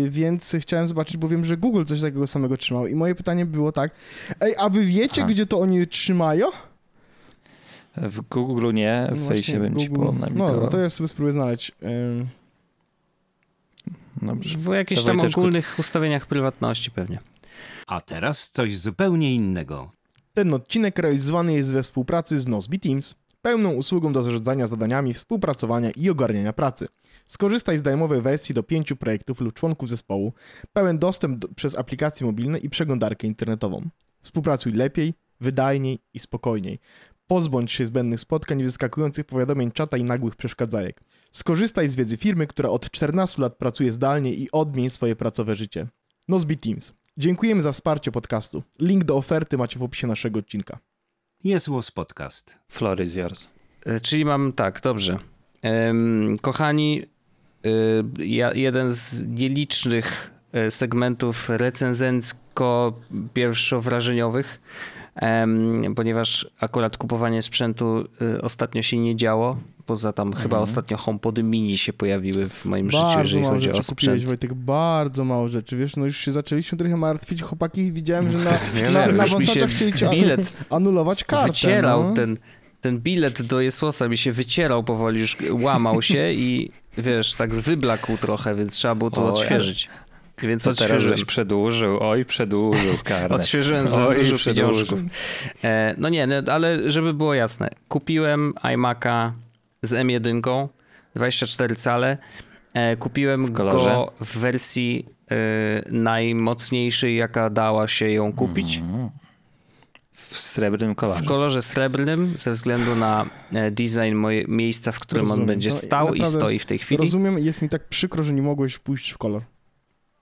więc chciałem zobaczyć, bo wiem, że Google coś takiego samego trzymał i moje pytanie było tak, ej, a wy wiecie, Aha. gdzie to oni trzymają? W Google nie, w No bym ci Google- ponamikował. No, no to ja sobie spróbuję znaleźć. Dobrze. W jakichś tam ogólnych ustawieniach prywatności pewnie. A teraz coś zupełnie innego. Ten odcinek realizowany jest we współpracy z Nozbe Teams, pełną usługą do zarządzania zadaniami, współpracowania i ogarniania pracy. Skorzystaj z darmowej wersji do pięciu projektów lub członków zespołu, pełen dostęp do, przez aplikacje mobilne i przeglądarkę internetową. Współpracuj lepiej, wydajniej i spokojniej. Pozbądź się zbędnych spotkań, wyskakujących powiadomień czata i nagłych przeszkadzajek. Skorzystaj z wiedzy firmy, która od 14 lat pracuje zdalnie i odmień swoje pracowe życie. Nozbe Teams. Dziękujemy za wsparcie podcastu. Link do oferty macie w opisie naszego odcinka. Jest Łos Podcast. Floor is yours. E, Czyli mam tak, dobrze. Em, kochani, y, ja, jeden z nielicznych e, segmentów recenzencko-pierwszowrażeniowych, ponieważ akurat kupowanie sprzętu y, ostatnio się nie działo. Poza tam chyba ostatnio HomePody mini się pojawiły w moim życiu, Bardzo jeżeli mało chodzi o rzeczy kupiłeś, sprzęt. Wojtek, bardzo mało rzeczy, wiesz, no już się zaczęliśmy trochę martwić, chłopaki, widziałem, że na, Nie, na, na wąsaczach chcieli cię bilet anulować kartę. wycierał no. ten, ten bilet do Jesłosa mi się wycierał powoli, już łamał się i wiesz, tak wyblakł trochę, więc trzeba było to Oj, odświeżyć. Więc Co teraz żeś przedłużył? Oj, przedłużył karnet. Odświeżyłem za Oj, dużo pieniążków. E, no nie, no, ale żeby było jasne. Kupiłem iMac'a z M1, 24 cale. E, kupiłem kolorze? go w wersji e, najmocniejszej, jaka dała się ją kupić. Mhm. W srebrnym kolorze. W kolorze srebrnym, ze względu na e, design moje, miejsca, w którym Rozumiem. on będzie No i stał i naprawdę stoi w tej chwili. Rozumiem i jest mi tak przykro, że nie mogłeś pójść w kolor.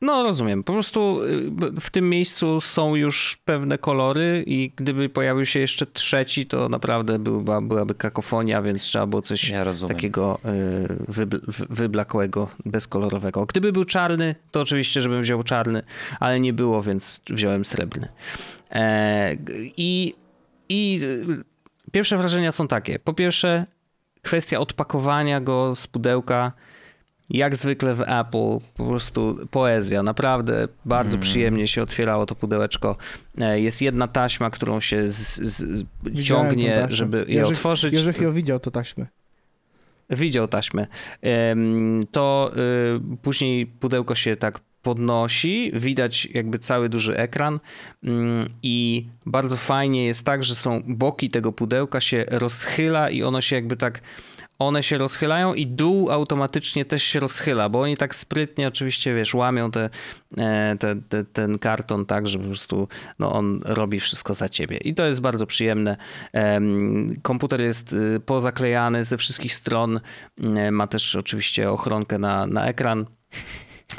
No rozumiem. Po prostu y, w tym miejscu są już pewne kolory i gdyby pojawił się jeszcze trzeci, to naprawdę była, byłaby kakofonia, więc trzeba było coś Ja takiego y, wybl- wy- wyblakłego, bezkolorowego. Gdyby był czarny, to oczywiście, żebym wziął czarny, ale nie było, więc wziąłem srebrny. E, I, i y, pierwsze wrażenia są takie. Po pierwsze, kwestia odpakowania go z pudełka. Jak zwykle w Apple, po prostu poezja. Naprawdę bardzo przyjemnie się otwierało to pudełeczko. E, Jest jedna taśma, którą się z, z, ciągnie, taśmę. żeby je Jerzy- otworzyć. Jeżeli ją widział, to taśmy. Widział taśmę. To y, później pudełko się tak podnosi, widać jakby cały duży ekran mm, i bardzo fajnie jest tak, że są boki tego pudełka się rozchyla i ono się jakby tak one się rozchylają i dół automatycznie też się rozchyla, bo oni tak sprytnie oczywiście, wiesz, łamią te, e, te, te, ten karton tak, że po prostu no, on robi wszystko za ciebie. I to jest bardzo przyjemne. Em, Komputer jest y, pozaklejany ze wszystkich stron. E, Ma też oczywiście ochronkę na, na ekran.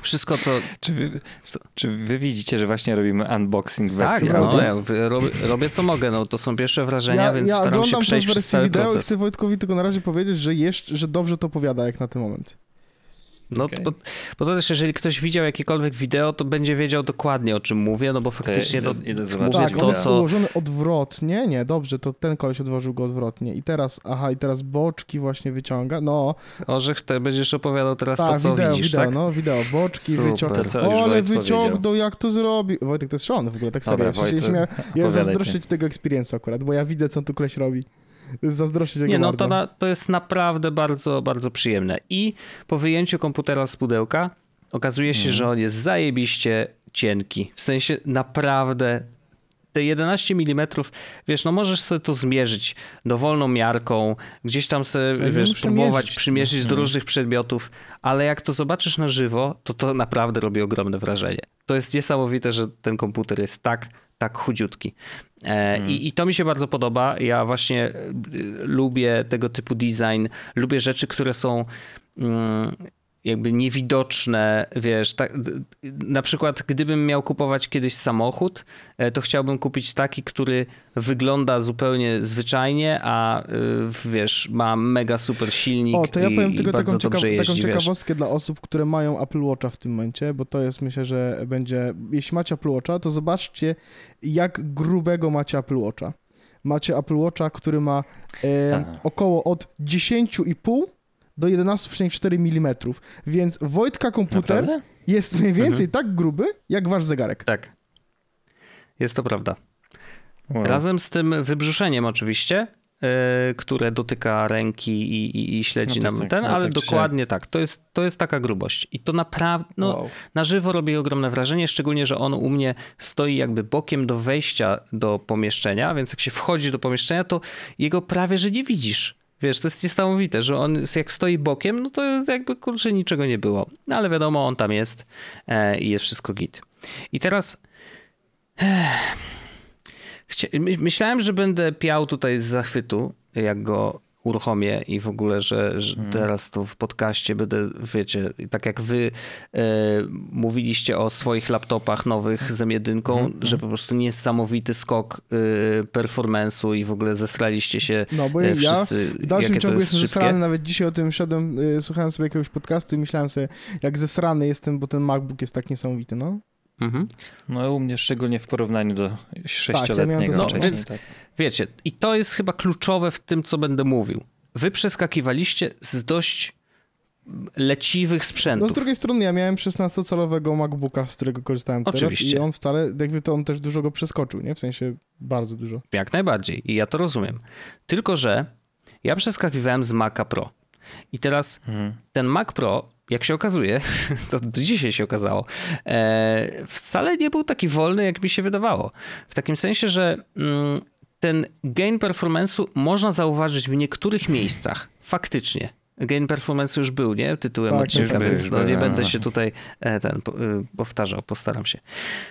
Wszystko, co. Czy wy, Co? czy wy widzicie, że właśnie robimy unboxing Tak, wersji no, audio? ja robię, robię co mogę. No, to są pierwsze wrażenia, Ja, więc ja staram się oglądam przejść przez cały wideo i proces. chcę Wojtkowi tylko na razie powiedzieć, że, jeszcze, że dobrze to powiada jak na ten moment. No, Okej. bo, bo to też, jeżeli ktoś widział jakiekolwiek wideo, to będzie wiedział dokładnie o czym mówię, no bo faktycznie to, zobaczyć mówię Tak, to, jest co... ułożony odwrotnie. Nie, dobrze, to ten koleś odłożył go odwrotnie. I teraz, aha, i teraz boczki właśnie wyciąga. No, Orzech, ty będziesz opowiadał teraz tak, to, co wideo, widzisz, wideo, tak? no, wideo, boczki. To już O, ale wyciągnął, jak to zrobi. Wojtek, to jest szalone w ogóle, tak serio. Dobra, Ja, Wojtek, ja zazdroszczę ci tego experience'u akurat, bo ja widzę, co tu koleś robi. Zazdroszczę tego Nie, no bardzo. to, na, to jest naprawdę bardzo, bardzo przyjemne. I po wyjęciu komputera z pudełka okazuje się, że on jest zajebiście cienki. W sensie naprawdę te 11 mm, wiesz, no możesz sobie to zmierzyć dowolną miarką, gdzieś tam sobie, nie wiesz, muszę próbować mierzyć. przymierzyć do różnych przedmiotów, ale jak to zobaczysz na żywo, to to naprawdę robi ogromne wrażenie. To jest niesamowite, że ten komputer jest tak, tak chudziutki. E, i, I to mi się bardzo podoba. Ja właśnie y, lubię tego typu design, lubię rzeczy, które są mm, jakby niewidoczne, wiesz, tak, na przykład gdybym miał kupować kiedyś samochód, e, to chciałbym kupić taki, który wygląda zupełnie zwyczajnie, a y, wiesz, ma mega super silnik O, to ja i, powiem i tylko bardzo taką, ciekaw- jeździ, taką wiesz. ciekawostkę dla osób, które mają Apple Watcha w tym momencie, bo to jest, myślę, że będzie, jeśli macie Apple Watcha, to zobaczcie, jak grubego macie Apple Watcha. Macie Apple Watcha, który ma e, Tak. około od 10,5 do 11,4 mm, więc Wojtka komputer Naprawdę? jest mniej więcej Mhm. tak gruby, jak wasz zegarek. Tak. Jest to prawda. Wow. Razem z tym wybrzuszeniem oczywiście e, które dotyka ręki i, i, i śledzi No tak, nam tak, ten, ale ale tak dokładnie tak. To jest, to jest taka grubość. I to naprawdę, no, Wow. na żywo robi ogromne wrażenie, szczególnie, że on u mnie stoi jakby bokiem do wejścia do pomieszczenia, więc jak się wchodzi do pomieszczenia, to jego prawie, że nie widzisz. Wiesz, to jest niesamowite, że on jak stoi bokiem, no to jakby kurczę niczego nie było. No ale wiadomo, on tam jest e, i jest wszystko git. I teraz my- Myślałem, że będę piał tutaj z zachwytu, jak go uruchomię i w ogóle, że, że teraz to w podcaście będę, wiecie, tak jak wy e, mówiliście o swoich laptopach nowych z M1, że po prostu niesamowity skok e, performance'u i w ogóle zesraliście się No bo e, ja wszyscy, w dalszym jakie to ciągu jest jestem szybkie. zesrany, nawet dzisiaj o tym szedłem, y, słuchałem sobie jakiegoś podcastu i myślałem sobie, jak zesrany jestem, bo ten MacBook jest tak niesamowity, no. Mhm. No u mnie szczególnie w porównaniu do sześcioletniego to- No, wcześniej. więc- tak. Wiecie, i to jest chyba kluczowe w tym, co będę mówił. Wy przeskakiwaliście z dość leciwych No sprzętów. z drugiej strony ja miałem 16-calowego MacBooka, z którego korzystałem teraz Oczywiście. i on wcale, jakby to on też dużo go przeskoczył, nie? W sensie bardzo dużo. Jak najbardziej. I ja to rozumiem. Tylko, że ja przeskakiwałem z Maca Pro. I teraz Mhm. ten Mac Pro, jak się okazuje, to do dzisiaj się okazało, e, wcale nie był taki wolny, jak mi się wydawało. W takim sensie, że mm, ten gain performance'u można zauważyć w niektórych miejscach. Faktycznie. Gain performance już był, nie? Tytułem Tak, odcinka, był, więc no, był, nie a. będę się tutaj e, ten y, powtarzał, postaram się.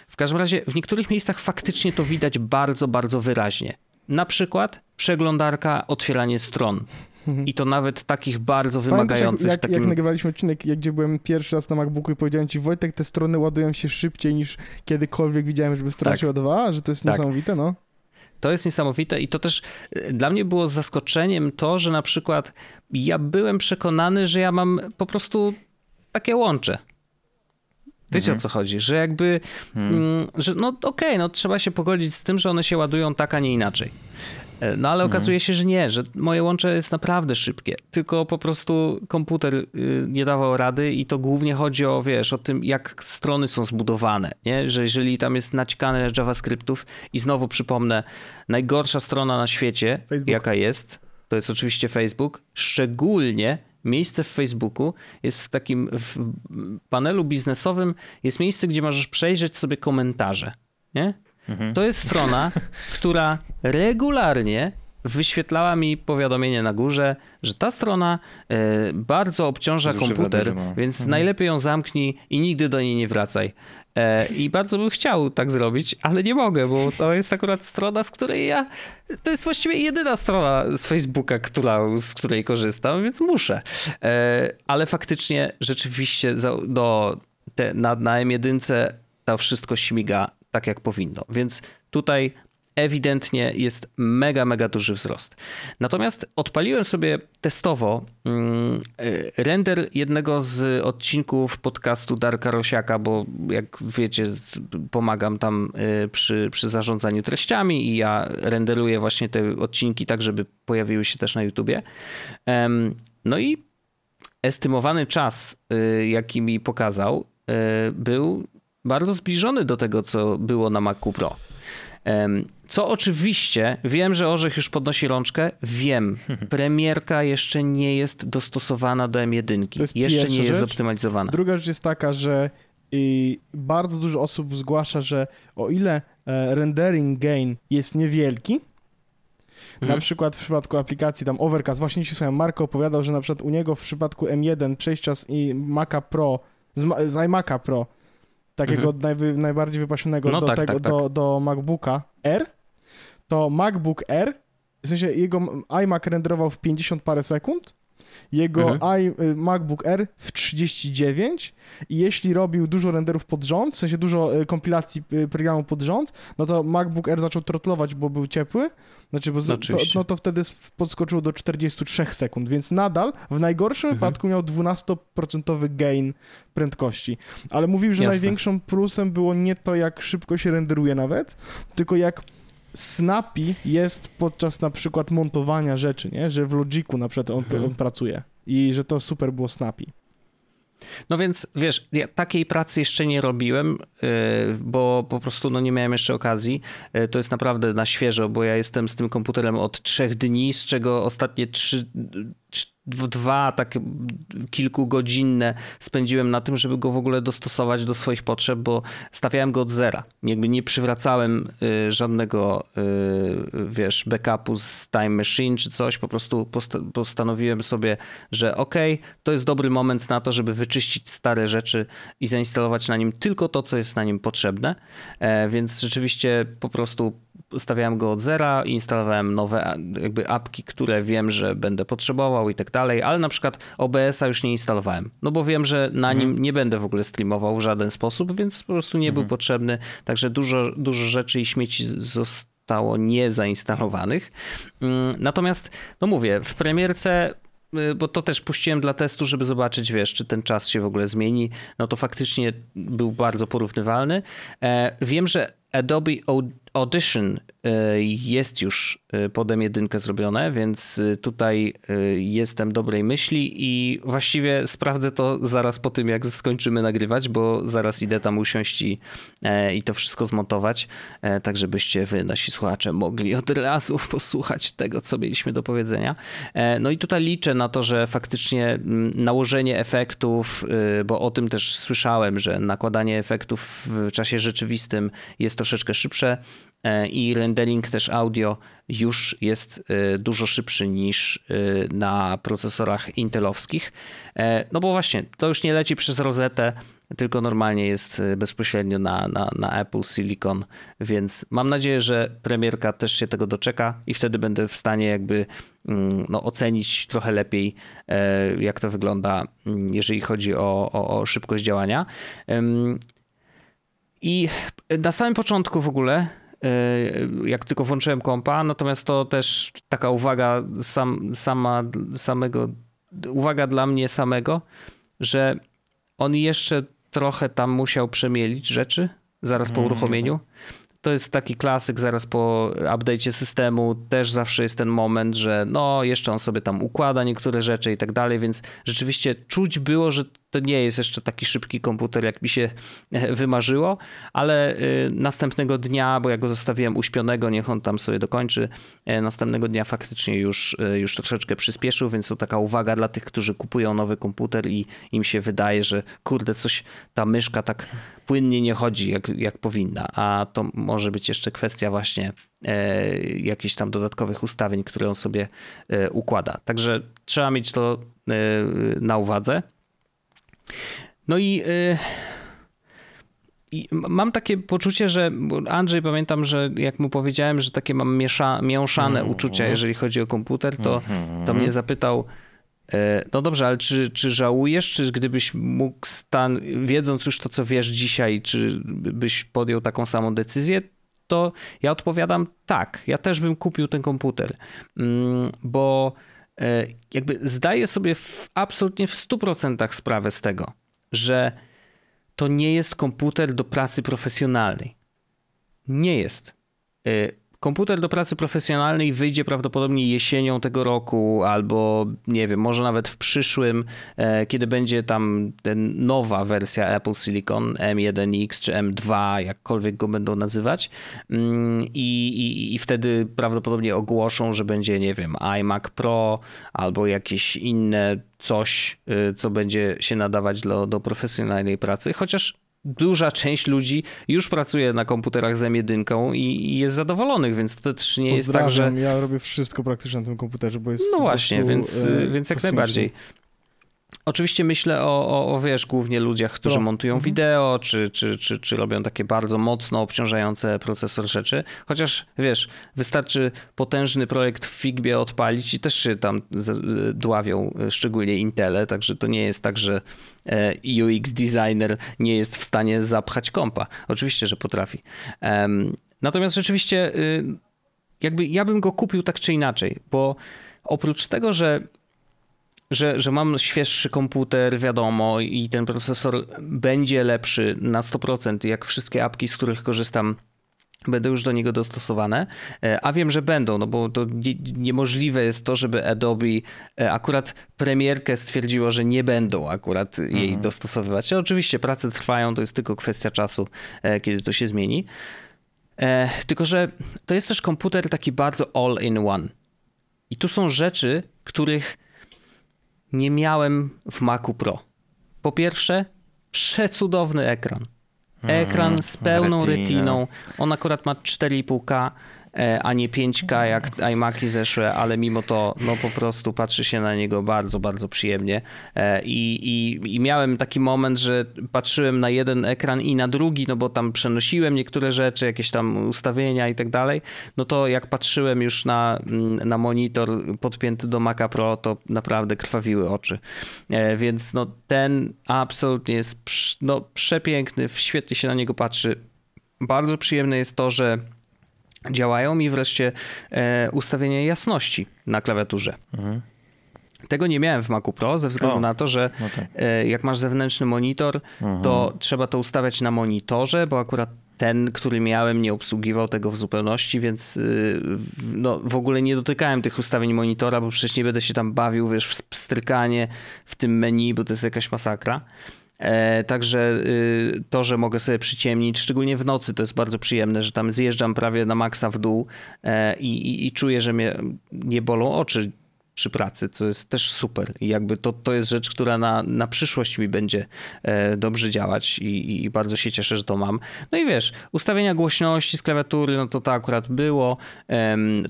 W każdym razie w niektórych miejscach faktycznie to widać bardzo, bardzo wyraźnie. Na przykład przeglądarka, otwieranie stron. I to nawet takich bardzo Pamiętasz, jak, wymagających. jak, takim... jak nagrywaliśmy odcinek, jak gdzie byłem pierwszy raz na MacBooku i powiedziałem ci, Wojtek, te strony ładują się szybciej niż kiedykolwiek widziałem, żeby strona Tak. się ładowała, że to jest Tak. niesamowite, no. To jest niesamowite i to też e, dla mnie było zaskoczeniem to, że na przykład ja byłem przekonany, że ja mam po prostu takie łącze. Wiecie o co chodzi, że jakby, mm, że no okej, no trzeba się pogodzić z tym, że one się ładują tak, a nie inaczej. E, No ale okazuje się, że nie, że moje łącze jest naprawdę szybkie, tylko po prostu komputer y, nie dawał rady i to głównie chodzi o, wiesz, o tym, jak strony są zbudowane, nie? Że jeżeli tam jest naćkane JavaScriptów i znowu przypomnę, najgorsza strona na świecie, Facebook. jaka jest, to jest oczywiście Facebook, szczególnie miejsce w Facebooku jest w takim w panelu biznesowym, jest miejsce, gdzie możesz przejrzeć sobie komentarze, nie? To jest strona, która regularnie wyświetlała mi powiadomienie na górze, że ta strona e, bardzo obciąża Zużywa komputer, więc najlepiej ją zamknij i nigdy do niej nie wracaj. E, I bardzo bym chciał tak zrobić, ale nie mogę, bo to jest akurat strona, z której ja. To jest właściwie jedyna strona z Facebooka, która, z której korzystam, więc muszę. E, ale faktycznie, rzeczywiście za, do, te, na, na M1 to wszystko śmiga tak, jak powinno. Więc tutaj ewidentnie jest mega, mega duży wzrost. Natomiast odpaliłem sobie testowo mm, y, render jednego z odcinków podcastu Darka Rosiaka, bo jak wiecie, pomagam tam y, przy, przy zarządzaniu treściami i ja renderuję właśnie te odcinki tak, żeby pojawiły się też na YouTubie. No i estymowany czas, y, jaki mi pokazał, był bardzo zbliżony do tego, co było na Macu Pro. Co oczywiście, wiem, że Orzech już podnosi rączkę, wiem, premierka jeszcze nie jest dostosowana do To M1, jest jeszcze nie jest rzecz. zoptymalizowana. Druga rzecz jest taka, że y, bardzo dużo osób zgłasza, że o ile e, rendering gain jest niewielki, na Mhm. przykład w przypadku aplikacji tam Overcast, właśnie dzisiaj słuchałem, Marko opowiadał, że na przykład u niego w przypadku M1 przejścia z i Maca Pro, z iMac'a Pro, takiego najwy, najbardziej wypasionego Mhm. No do, tak, tego, tak, tak. Do, do MacBooka R, to MacBook R, w sensie jego iMac renderował w 50 parę sekund, jego Mhm. i, y, MacBook R w 39 i jeśli robił dużo renderów pod rząd, w sensie dużo y, kompilacji y, programu pod rząd, no to MacBook R zaczął trotlować, bo był ciepły, znaczy, bo z, to, no to wtedy podskoczyło do 43 sekund, więc nadal w najgorszym Mhm. wypadku miał 12% gain prędkości. Ale mówił, że Jasne. największym plusem było nie to, jak szybko się renderuje nawet, tylko jak snappy jest podczas na przykład montowania rzeczy, nie? Że w Logiku na przykład on, Mhm. on pracuje i że to super było snappy. No więc wiesz, ja takiej pracy jeszcze nie robiłem, yy, bo po prostu no, nie miałem jeszcze okazji. Yy, to jest naprawdę na świeżo, bo ja jestem z tym komputerem od trzech dni, z czego ostatnie trzy, dwa tak kilkugodzinne spędziłem na tym, żeby go w ogóle dostosować do swoich potrzeb, bo stawiałem go od zera. Jakby nie przywracałem y, żadnego, y, wiesz, backupu z Time Machine czy coś. Po prostu postanowiłem sobie, że ok, to jest dobry moment na to, żeby wyczyścić stare rzeczy i zainstalować na nim tylko to, co jest na nim potrzebne. E, więc rzeczywiście po prostu stawiałem go od zera, instalowałem nowe jakby apki, które wiem, że będę potrzebował i tak dalej, ale na przykład OBS-a już nie instalowałem, no bo wiem, że na mhm. nim nie będę w ogóle streamował w żaden sposób, więc po prostu nie mhm. był potrzebny, także dużo, dużo rzeczy i śmieci zostało niezainstalowanych. Mm, natomiast, no mówię, w premierce y, bo to też puściłem dla testu, żeby zobaczyć, wiesz, czy ten czas się w ogóle zmieni. No to faktycznie był bardzo porównywalny. E, wiem, że Adobe Audition e, jest już e, podem jedynkę zrobione, więc e, tutaj jestem dobrej myśli i właściwie sprawdzę to zaraz po tym, jak skończymy nagrywać, bo zaraz idę tam usiąść i, i to wszystko zmontować, tak żebyście wy, nasi słuchacze, mogli od razu posłuchać tego, co mieliśmy do powiedzenia. No i tutaj liczę na to, że faktycznie nałożenie efektów, bo o tym też słyszałem, że nakładanie efektów w czasie rzeczywistym jest troszeczkę szybsze, E, i rendering też audio już jest e, dużo szybszy niż e, na procesorach intelowskich. No bo właśnie, to już nie leci przez rozetę, tylko normalnie jest bezpośrednio na, na, na Apple Silicon, więc mam nadzieję, że premierka też się tego doczeka i wtedy będę w stanie jakby mm, no, ocenić trochę lepiej, jak to wygląda, mm, jeżeli chodzi o, o, o szybkość działania. I na samym początku w ogóle E, jak tylko włączyłem kompa, natomiast to też taka uwaga sam, sama, samego, uwaga dla mnie samego, że on jeszcze trochę tam musiał przemielić rzeczy zaraz po mhm. uruchomieniu. To jest taki klasyk zaraz po update'cie systemu, też zawsze jest ten moment, że no jeszcze on sobie tam układa niektóre rzeczy i tak dalej, więc rzeczywiście czuć było, że to nie jest jeszcze taki szybki komputer, jak mi się e, wymarzyło, ale e, następnego dnia, bo ja go zostawiłem uśpionego, niech on tam sobie dokończy, e, następnego dnia faktycznie już, już troszeczkę przyspieszył, więc to taka uwaga dla tych, którzy kupują nowy komputer i im się wydaje, że kurde, coś ta myszka tak płynnie nie chodzi, jak, jak powinna, a to może być jeszcze kwestia właśnie e, jakichś tam dodatkowych ustawień, które on sobie e, układa. Także trzeba mieć to e, na uwadze. No i, y, i mam takie poczucie, że Andrzej, pamiętam, że jak mu powiedziałem, że takie mam miesza, mięszane mm uczucia, jeżeli chodzi o komputer, to, -hmm. to mnie zapytał, e, no dobrze, ale czy, czy żałujesz, czy gdybyś mógł stan, wiedząc już to, co wiesz dzisiaj, czy byś podjął taką samą decyzję, to ja odpowiadam tak, ja też bym kupił ten komputer, mm, bo jakby zdaję sobie w, absolutnie w 100% sprawę z tego, że to nie jest komputer do pracy profesjonalnej. Nie jest. Komputer do pracy profesjonalnej wyjdzie prawdopodobnie jesienią tego roku, albo nie wiem, może nawet w przyszłym, e, kiedy będzie tam nowa wersja Apple Silicon M1X czy M2, jakkolwiek go będą nazywać. Mm, I, i, I wtedy prawdopodobnie ogłoszą, że będzie, nie wiem, iMac Pro albo jakieś inne coś, e, co będzie się nadawać do, do profesjonalnej pracy. Chociaż duża część ludzi już pracuje na komputerach z M1 i, jest zadowolonych, więc to też nie jest tak, że... ja robię wszystko praktycznie na tym komputerze, bo jest No właśnie, więc, e, więc jak najbardziej. Oczywiście myślę o, o, o, wiesz, głównie ludziach, którzy montują mhm. wideo, czy, czy, czy, czy robią takie bardzo mocno obciążające procesor rzeczy. Chociaż, wiesz, wystarczy potężny projekt w Figbie odpalić i też się tam dławią, e, szczególnie Intele, także to nie jest tak, że e, UX designer nie jest w stanie zapchać kompa. Oczywiście, że potrafi. Natomiast rzeczywiście y, jakby ja bym go kupił tak czy inaczej, bo oprócz tego, że że, że mam świeższy komputer, wiadomo, i ten procesor będzie lepszy na 100%, jak wszystkie apki, z których korzystam będą już do niego dostosowane, e, a wiem, że będą, no bo to nie, niemożliwe jest to, żeby Adobe e, akurat premierkę stwierdziło, że nie będą akurat jej Mhm. dostosowywać. No, oczywiście prace trwają, to jest tylko kwestia czasu, e, kiedy to się zmieni. Tylko, że to jest też komputer taki bardzo all in one. I tu są rzeczy, których nie miałem w Macu Pro. Po pierwsze, przecudowny ekran. Ekran z pełną Retina. retiną. On akurat ma 4,5K, e, a nie 5K jak iMaki zeszłe, ale mimo to no po prostu patrzy się na niego bardzo, bardzo przyjemnie. E, I, i, I miałem taki moment, że patrzyłem na jeden ekran i na drugi, no bo tam przenosiłem niektóre rzeczy, jakieś tam ustawienia i tak dalej. No to jak patrzyłem już na, mm, na monitor podpięty do Maca Pro, to naprawdę krwawiły oczy. E, Więc no ten absolutnie jest no, przepiękny, świetnie się na niego patrzy. Bardzo przyjemne jest to, że działają mi wreszcie e, ustawienia jasności na klawiaturze. Tego nie miałem w Macu Pro ze względu O, na to, że no tak. e, jak masz zewnętrzny monitor, to trzeba to ustawiać na monitorze, bo akurat ten, który miałem, nie obsługiwał tego w zupełności, więc y, w- no, w ogóle nie dotykałem tych ustawień monitora, bo przecież nie będę się tam bawił, wiesz, w strykanie w tym menu, bo to jest jakaś masakra. E, także y, to, że mogę sobie przyciemnić, szczególnie w nocy, to jest bardzo przyjemne, że tam zjeżdżam prawie na maksa w dół e, i, i, i czuję, że mnie nie bolą oczy przy pracy, co jest też super. I jakby to, to jest rzecz, która na, na przyszłość mi będzie e, dobrze działać i, i bardzo się cieszę, że to mam. No i wiesz, ustawienia głośności z klawiatury, no to to akurat było.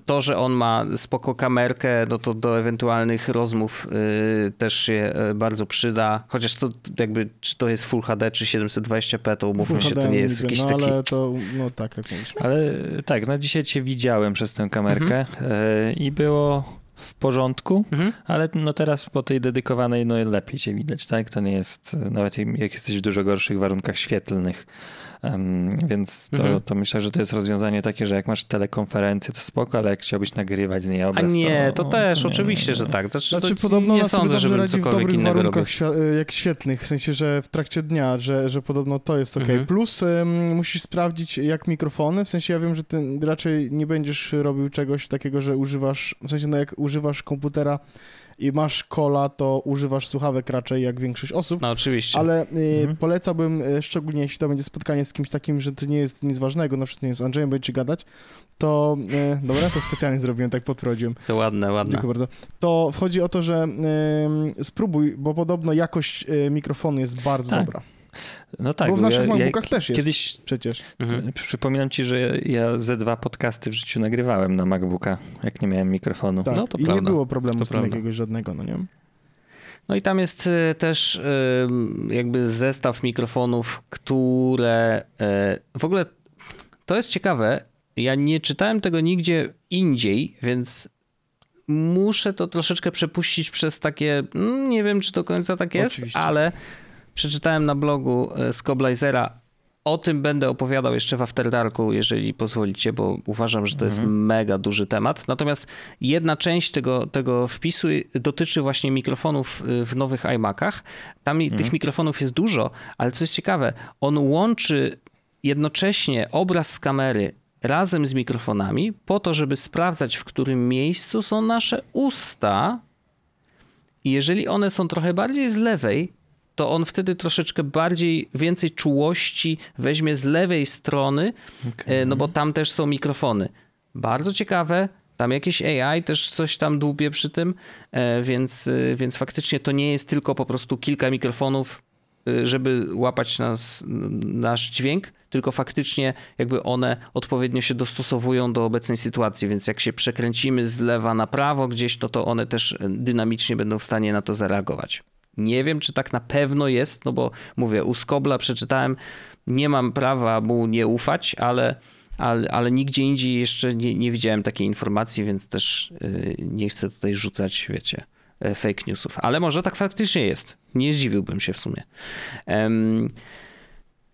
To, że on ma spoko kamerkę, no to do ewentualnych rozmów y, też się e, bardzo przyda. Chociaż to jakby, czy to jest Full HD, czy 720p, to umówmy się, to HD nie jest jakiś no, taki... ale to, no tak, jak mówisz. Ale tak, no dzisiaj cię widziałem przez tę kamerkę e, i było w porządku, Mhm. ale no teraz po tej dedykowanej no lepiej cię widać, tak? To nie jest, nawet jak jesteś w dużo gorszych warunkach świetlnych. Więc to, Mhm. to myślę, że to jest rozwiązanie takie, że jak masz telekonferencję, to spoko, ale jak chciałbyś nagrywać z niej A obraz, nie, to, to też, nie, oczywiście, nie. że tak. Znaczy, Znaczy to podobno nie ona sobie sądzę, dobrze żebym radzi w dobrych warunkach świ- jak świetlnych, w sensie, że w trakcie dnia, że, że podobno to jest ok. Mhm. Plus ym, musisz sprawdzić jak mikrofony, w sensie ja wiem, że ty raczej nie będziesz robił czegoś takiego, że używasz, w sensie no jak używasz komputera i masz kola, to używasz słuchawek raczej jak większość osób. No oczywiście. Ale y, Mhm. polecałbym, y, szczególnie jeśli to będzie spotkanie z kimś takim, że to nie jest nic ważnego, na przykład nie z Andrzejem będziecie gadać, to y, dobra, to specjalnie zrobiłem, tak podprowadziłem. To ładne, ładne. Dziękuję bardzo. To chodzi o to, że y, spróbuj, bo podobno jakość mikrofonu jest bardzo Tak. dobra. No tak, bo w naszych ja, MacBookach ja też jest Kiedyś przecież. Mhm. Przypominam ci, że ja ze dwa podcasty w życiu nagrywałem na MacBooka, jak nie miałem mikrofonu. Tak. No to I nie prawda. było problemu To z tym prawda. jakiegoś żadnego, no nie? No i tam jest y, też y, jakby zestaw mikrofonów, które y, w ogóle to jest ciekawe. Ja nie czytałem tego nigdzie indziej, więc muszę to troszeczkę przepuścić przez takie, mm, nie wiem czy do końca tak jest, Oczywiście. ale przeczytałem na blogu y, Scoblizera. O tym będę opowiadał jeszcze w After Darku, jeżeli pozwolicie, bo uważam, że to jest mega duży temat. Natomiast jedna część tego, tego wpisu dotyczy właśnie mikrofonów y, w nowych iMacach. Tam i tych mikrofonów jest dużo, ale co jest ciekawe, on łączy jednocześnie obraz z kamery razem z mikrofonami po to, żeby sprawdzać, w którym miejscu są nasze usta. I jeżeli one są trochę bardziej z lewej, to on wtedy troszeczkę bardziej, więcej czułości weźmie z lewej strony, e, no bo tam też są mikrofony. Bardzo ciekawe. Tam jakieś AI też coś tam dłubie przy tym, e, więc, e, więc faktycznie to nie jest tylko po prostu kilka mikrofonów, żeby łapać nas, nasz dźwięk, tylko faktycznie jakby one odpowiednio się dostosowują do obecnej sytuacji, więc jak się przekręcimy z lewa na prawo gdzieś, to to one też dynamicznie będą w stanie na to zareagować. Nie wiem, czy tak na pewno jest, no bo mówię, u Skobla przeczytałem, nie mam prawa mu nie ufać, ale, ale, ale nigdzie indziej jeszcze nie, nie widziałem takiej informacji, więc też y, nie chcę tutaj rzucać, wiecie, e, fake newsów. Ale może tak faktycznie jest. Nie zdziwiłbym się w sumie. Em,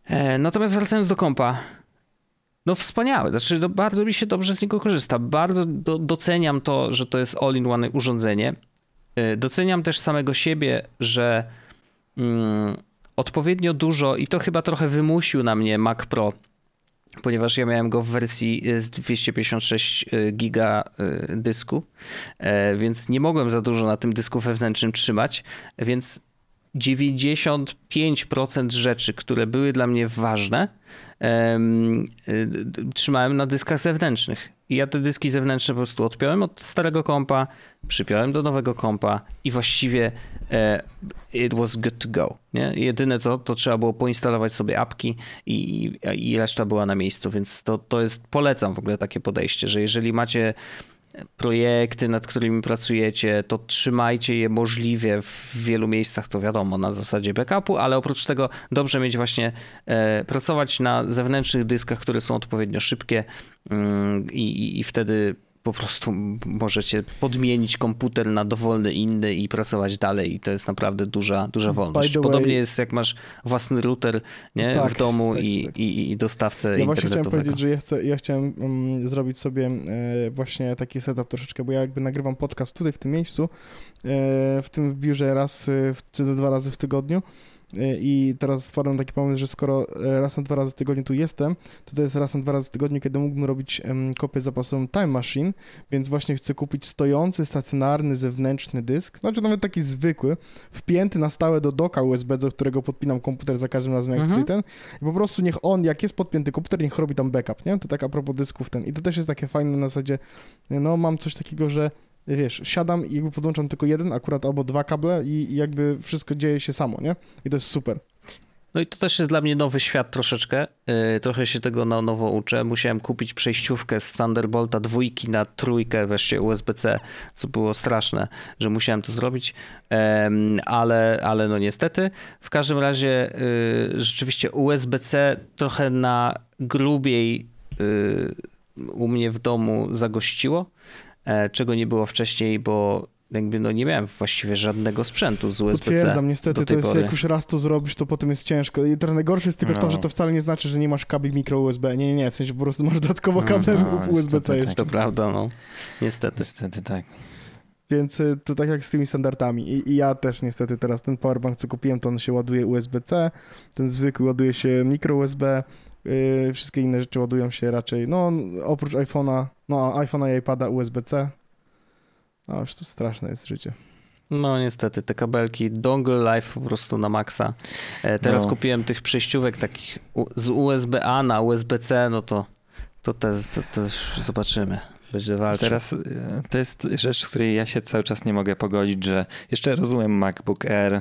e, natomiast wracając do kompa, no wspaniały, znaczy no, bardzo mi się dobrze z niego korzysta. Bardzo do, doceniam to, że to jest all-in-one urządzenie. E, Doceniam też samego siebie, że mm, odpowiednio dużo i to chyba trochę wymusił na mnie Mac Pro ponieważ ja miałem go w wersji z 256 giga dysku, więc nie mogłem za dużo na tym dysku wewnętrznym trzymać, więc 95% rzeczy, które były dla mnie ważne, trzymałem na dyskach zewnętrznych. I ja te dyski zewnętrzne po prostu odpiąłem od starego kompa, przypiąłem do nowego kompa i właściwie e, it was good to go. Nie? Jedyne co, to trzeba było poinstalować sobie apki i, i reszta była na miejscu, więc to, to jest, polecam w ogóle takie podejście, że jeżeli macie projekty, nad którymi pracujecie, to trzymajcie je możliwie w wielu miejscach, to wiadomo, na zasadzie backupu, ale oprócz tego dobrze mieć właśnie, e, pracować na zewnętrznych dyskach, które są odpowiednio szybkie mm, i, i wtedy po prostu możecie podmienić komputer na dowolny inny i pracować dalej i to jest naprawdę duża, duża wolność. Podobnie way, jest jak masz własny router nie, tak, w domu tak, i, tak. I, i dostawcę Ja właśnie chciałem powiedzieć, że ja, chcę, ja chciałem um, zrobić sobie e, właśnie taki setup troszeczkę, bo ja jakby nagrywam podcast tutaj w tym miejscu, e, w tym biurze raz e, czy dwa razy w tygodniu E, I teraz stwarzam taki pomysł, że skoro e, raz na dwa razy w tygodniu tu jestem, to to jest raz na dwa razy w tygodniu, kiedy mógłbym robić kopię zapasową Time Machine, więc właśnie chcę kupić stojący, stacjonarny, zewnętrzny dysk, znaczy nawet taki zwykły, wpięty na stałe do doka USB, do którego podpinam komputer za każdym razem, jak mhm. ten. I po prostu niech on, jak jest podpięty komputer, niech robi tam backup, nie? To tak a propos dysków ten. I to też jest takie fajne na zasadzie, no mam coś takiego, że wiesz, siadam i jakby podłączam tylko jeden, akurat albo dwa kable i, jakby wszystko dzieje się samo, nie? I to jest super. No i to też jest dla mnie nowy świat troszeczkę. Yy, trochę się tego na nowo uczę. Musiałem kupić przejściówkę z Thunderbolta dwójki na trójkę wreszcie USB-C, co było straszne, że musiałem to zrobić, yy, ale, ale no niestety. W każdym razie yy, rzeczywiście USB-C trochę na grubiej y, u mnie w domu zagościło czego nie było wcześniej, bo jakby no nie miałem właściwie żadnego sprzętu z USB-C. Potwierdzam, niestety to jest, pory. jak już raz to zrobisz, to potem jest ciężko. I trochę najgorsze jest tylko no. to, że to wcale nie znaczy, że nie masz kabli mikro USB. Nie, nie, nie, w sensie po prostu masz dodatkowo no, kable no, USB-C jeszcze. Tak. To prawda, no. Niestety. Niestety tak. Więc y, to tak jak z tymi standardami. I, I, ja też niestety teraz ten powerbank, co kupiłem, to on się ładuje USB-C, ten zwykły ładuje się mikro USB, yy, wszystkie inne rzeczy ładują się raczej, no oprócz iPhone'a, no iPhone'a i iPada USB-C. No już to straszne jest życie. No niestety, te kabelki Dongle Life po prostu na maksa. E, teraz no. kupiłem tych przejściówek takich z USB-A na USB-C, no to, to też, zobaczymy. Będzie walczył. Teraz e, to jest rzecz, z której ja się cały czas nie mogę pogodzić, że jeszcze rozumiem MacBook Air,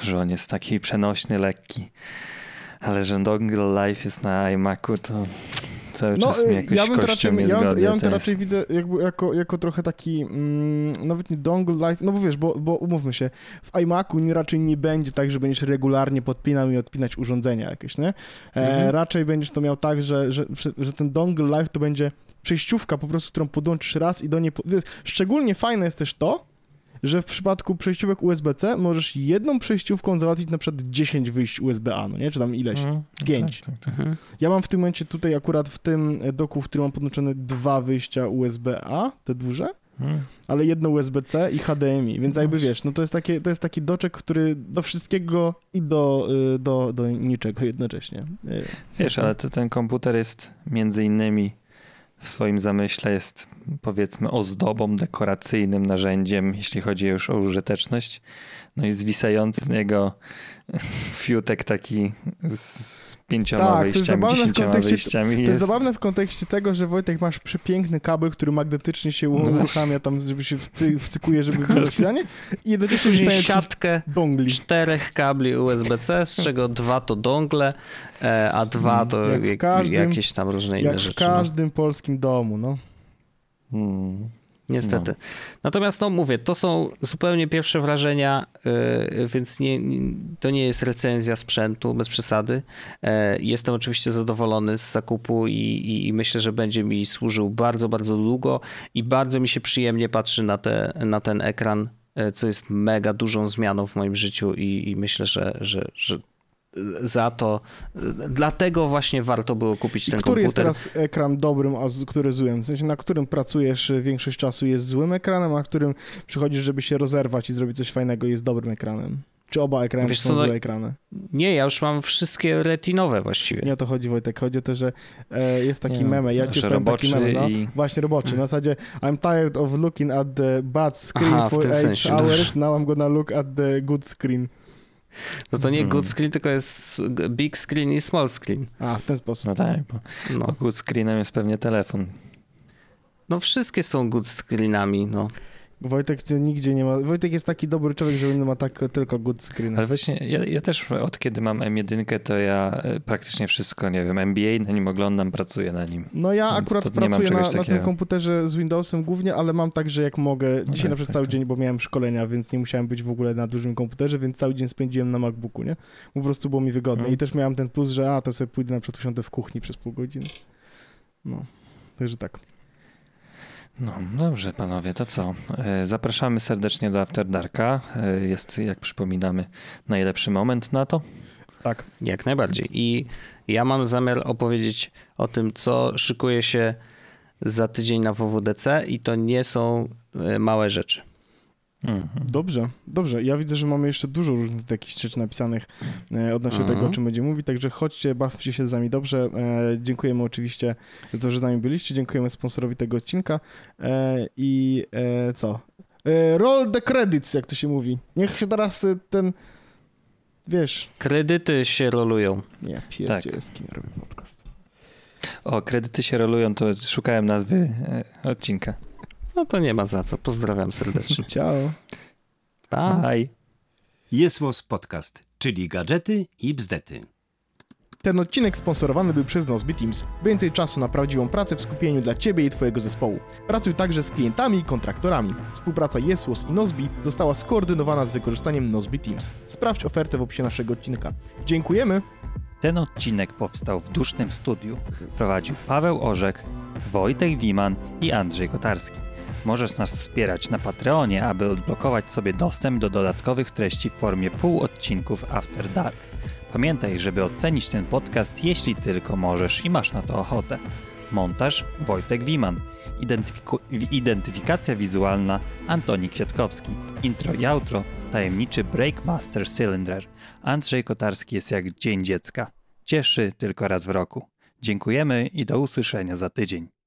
że on jest taki przenośny, lekki, ale że Dongle Life jest na iMacu, to cały no, czas mi jakoś ja bym to raczej, ja, bym, ja bym to raczej widzę jakby jako, jako trochę taki, mm, nawet nie dongle life, no bo wiesz, bo, bo umówmy się, w iMacu nie, raczej nie będzie tak, że będziesz regularnie podpinał i odpinać urządzenia jakieś, nie? E, mhm. Raczej będziesz to miał tak, że, że, że ten dongle life to będzie przejściówka po prostu, którą podłączysz raz i do niej... Szczególnie fajne jest też to, że w przypadku przejściówek USB-C możesz jedną przejściówką załatwić na przykład 10 wyjść USB-A, no nie? Czy tam ileś? Mm, 5. Tak, tak, tak. Mhm. Ja mam w tym momencie tutaj akurat w tym doku, w którym mam podłączone dwa wyjścia USB-A, te duże, mm. ale jedno USB-C i HDMI, więc jakby wiesz, no to jest, takie, to jest taki doczek, który do wszystkiego i do, y, do, do niczego jednocześnie. Y, wiesz, ale to, ten komputer jest między innymi w swoim zamyśle jest powiedzmy ozdobą, dekoracyjnym narzędziem, jeśli chodzi już o użyteczność. No i zwisający z niego fiutek taki z pięcioma tak, wyjściami, dziesięcioma wyjściami. To jest... jest zabawne w kontekście tego, że Wojtek masz przepiękny kabel, który magnetycznie się no uruchamia tam, żeby się wcy, wcykuje, żeby było zasilanie i jednocześnie Później siatkę dongli. czterech kabli USB-C, z czego dwa to dongle, e, a dwa to jak każdym, jakieś tam różne inne rzeczy. Jak w no. każdym no. polskim domu, no. Hmm. Niestety. No. Natomiast, no mówię, to są zupełnie pierwsze wrażenia, yy, więc nie, to nie jest recenzja sprzętu, bez przesady. Yy, jestem oczywiście zadowolony z zakupu i, i, i, myślę, że będzie mi służył bardzo, bardzo długo i bardzo mi się przyjemnie patrzy na, te, na ten ekran, yy, co jest mega dużą zmianą w moim życiu i, i myślę, że, że, że za to. Dlatego właśnie warto było kupić ten który komputer. Który jest teraz ekran dobrym, a który złym? W sensie, na którym pracujesz większość czasu jest złym ekranem, a którym przychodzisz, żeby się rozerwać i zrobić coś fajnego jest dobrym ekranem? Czy oba ekrany Wiesz są co, no- złe ekrany? Nie, ja już mam wszystkie retinowe właściwie. Nie o to chodzi, Wojtek. Chodzi o to, że e, jest taki Nie, no, meme. Ja ci powiem taki meme, no. i- Właśnie roboczy. Na zasadzie I'm tired of looking at the bad screen Aha, for tym 8 sensie, hours. Now I'm gonna look at the good screen. No to nie Mhm. good screen, tylko jest big screen i small screen. A, w ten sposób. No tak, bo No, no. screenem jest pewnie telefon. no wszystkie są good screenami, no. Wojtek gdzie nigdzie nie ma. Wojtek jest taki dobry człowiek, że on ma tak tylko good screen. Ale właśnie ja, ja też od kiedy mam M1, to ja e, praktycznie wszystko, nie wiem, NBA na nim oglądam, pracuję na nim. No ja Więc akurat pracuję na, na tym komputerze z Windowsem głównie, ale mam tak, że jak mogę. Dzisiaj tak, na przykład tak, cały tak. dzień, bo miałem szkolenia, więc nie musiałem być w ogóle na dużym komputerze, więc cały dzień spędziłem na MacBooku, nie? Po prostu było mi wygodne. Mhm. I też miałem ten plus, że a, to sobie pójdę na przykład usiądę w kuchni przez pół godziny. No. Także tak. No dobrze, panowie, to co? E, Zapraszamy serdecznie do After Darka. E, Jest, jak przypominamy, najlepszy moment na to. Tak. Jak najbardziej. I ja mam zamiar opowiedzieć o tym, co szykuje się za tydzień na WWDC i to nie są e, małe rzeczy. Mhm. Dobrze, dobrze. Ja widzę, że mamy jeszcze dużo różnych jakichś rzeczy napisanych e, odnośnie Mhm. tego, o czym będziemy mówić, także chodźcie, bawcie się z nami dobrze. E, dziękujemy oczywiście za to, że z nami byliście, dziękujemy sponsorowi tego odcinka e, i co? Roll the credits, jak to się mówi. Niech się teraz ten, wiesz, Kredyty się rolują. nie, pierdzie jest, kim ja robię podcast. O, kredyty się rolują, to szukałem nazwy odcinka. No to nie ma za co. Pozdrawiam serdecznie. Ciao. Pa. Bye. Jest Podcast, czyli gadżety i bzdety. Ten odcinek sponsorowany był przez Nozbe Teams. Więcej czasu na prawdziwą pracę w skupieniu dla Ciebie i Twojego zespołu. Pracuj także z klientami i kontraktorami. Współpraca Jesłos i Nozbe została skoordynowana z wykorzystaniem Nozbe Teams. Sprawdź ofertę w opisie naszego odcinka. Dziękujemy! Ten odcinek powstał w dusznym studiu. Prowadził Paweł Orzek, Wojtek Wiman i Andrzej Kotarski. Możesz nas wspierać na Patreonie, aby odblokować sobie dostęp do dodatkowych treści w formie półodcinków After Dark. Pamiętaj, żeby ocenić ten podcast, jeśli tylko możesz i masz na to ochotę. Montaż Wojtek Wiman. Identyfiku- identyfikacja wizualna Antoni Kwiatkowski. Intro i outro tajemniczy Breakmaster Cylinder. Andrzej Kotarski jest jak Dzień Dziecka. Cieszy tylko raz w roku. Dziękujemy i do usłyszenia za tydzień.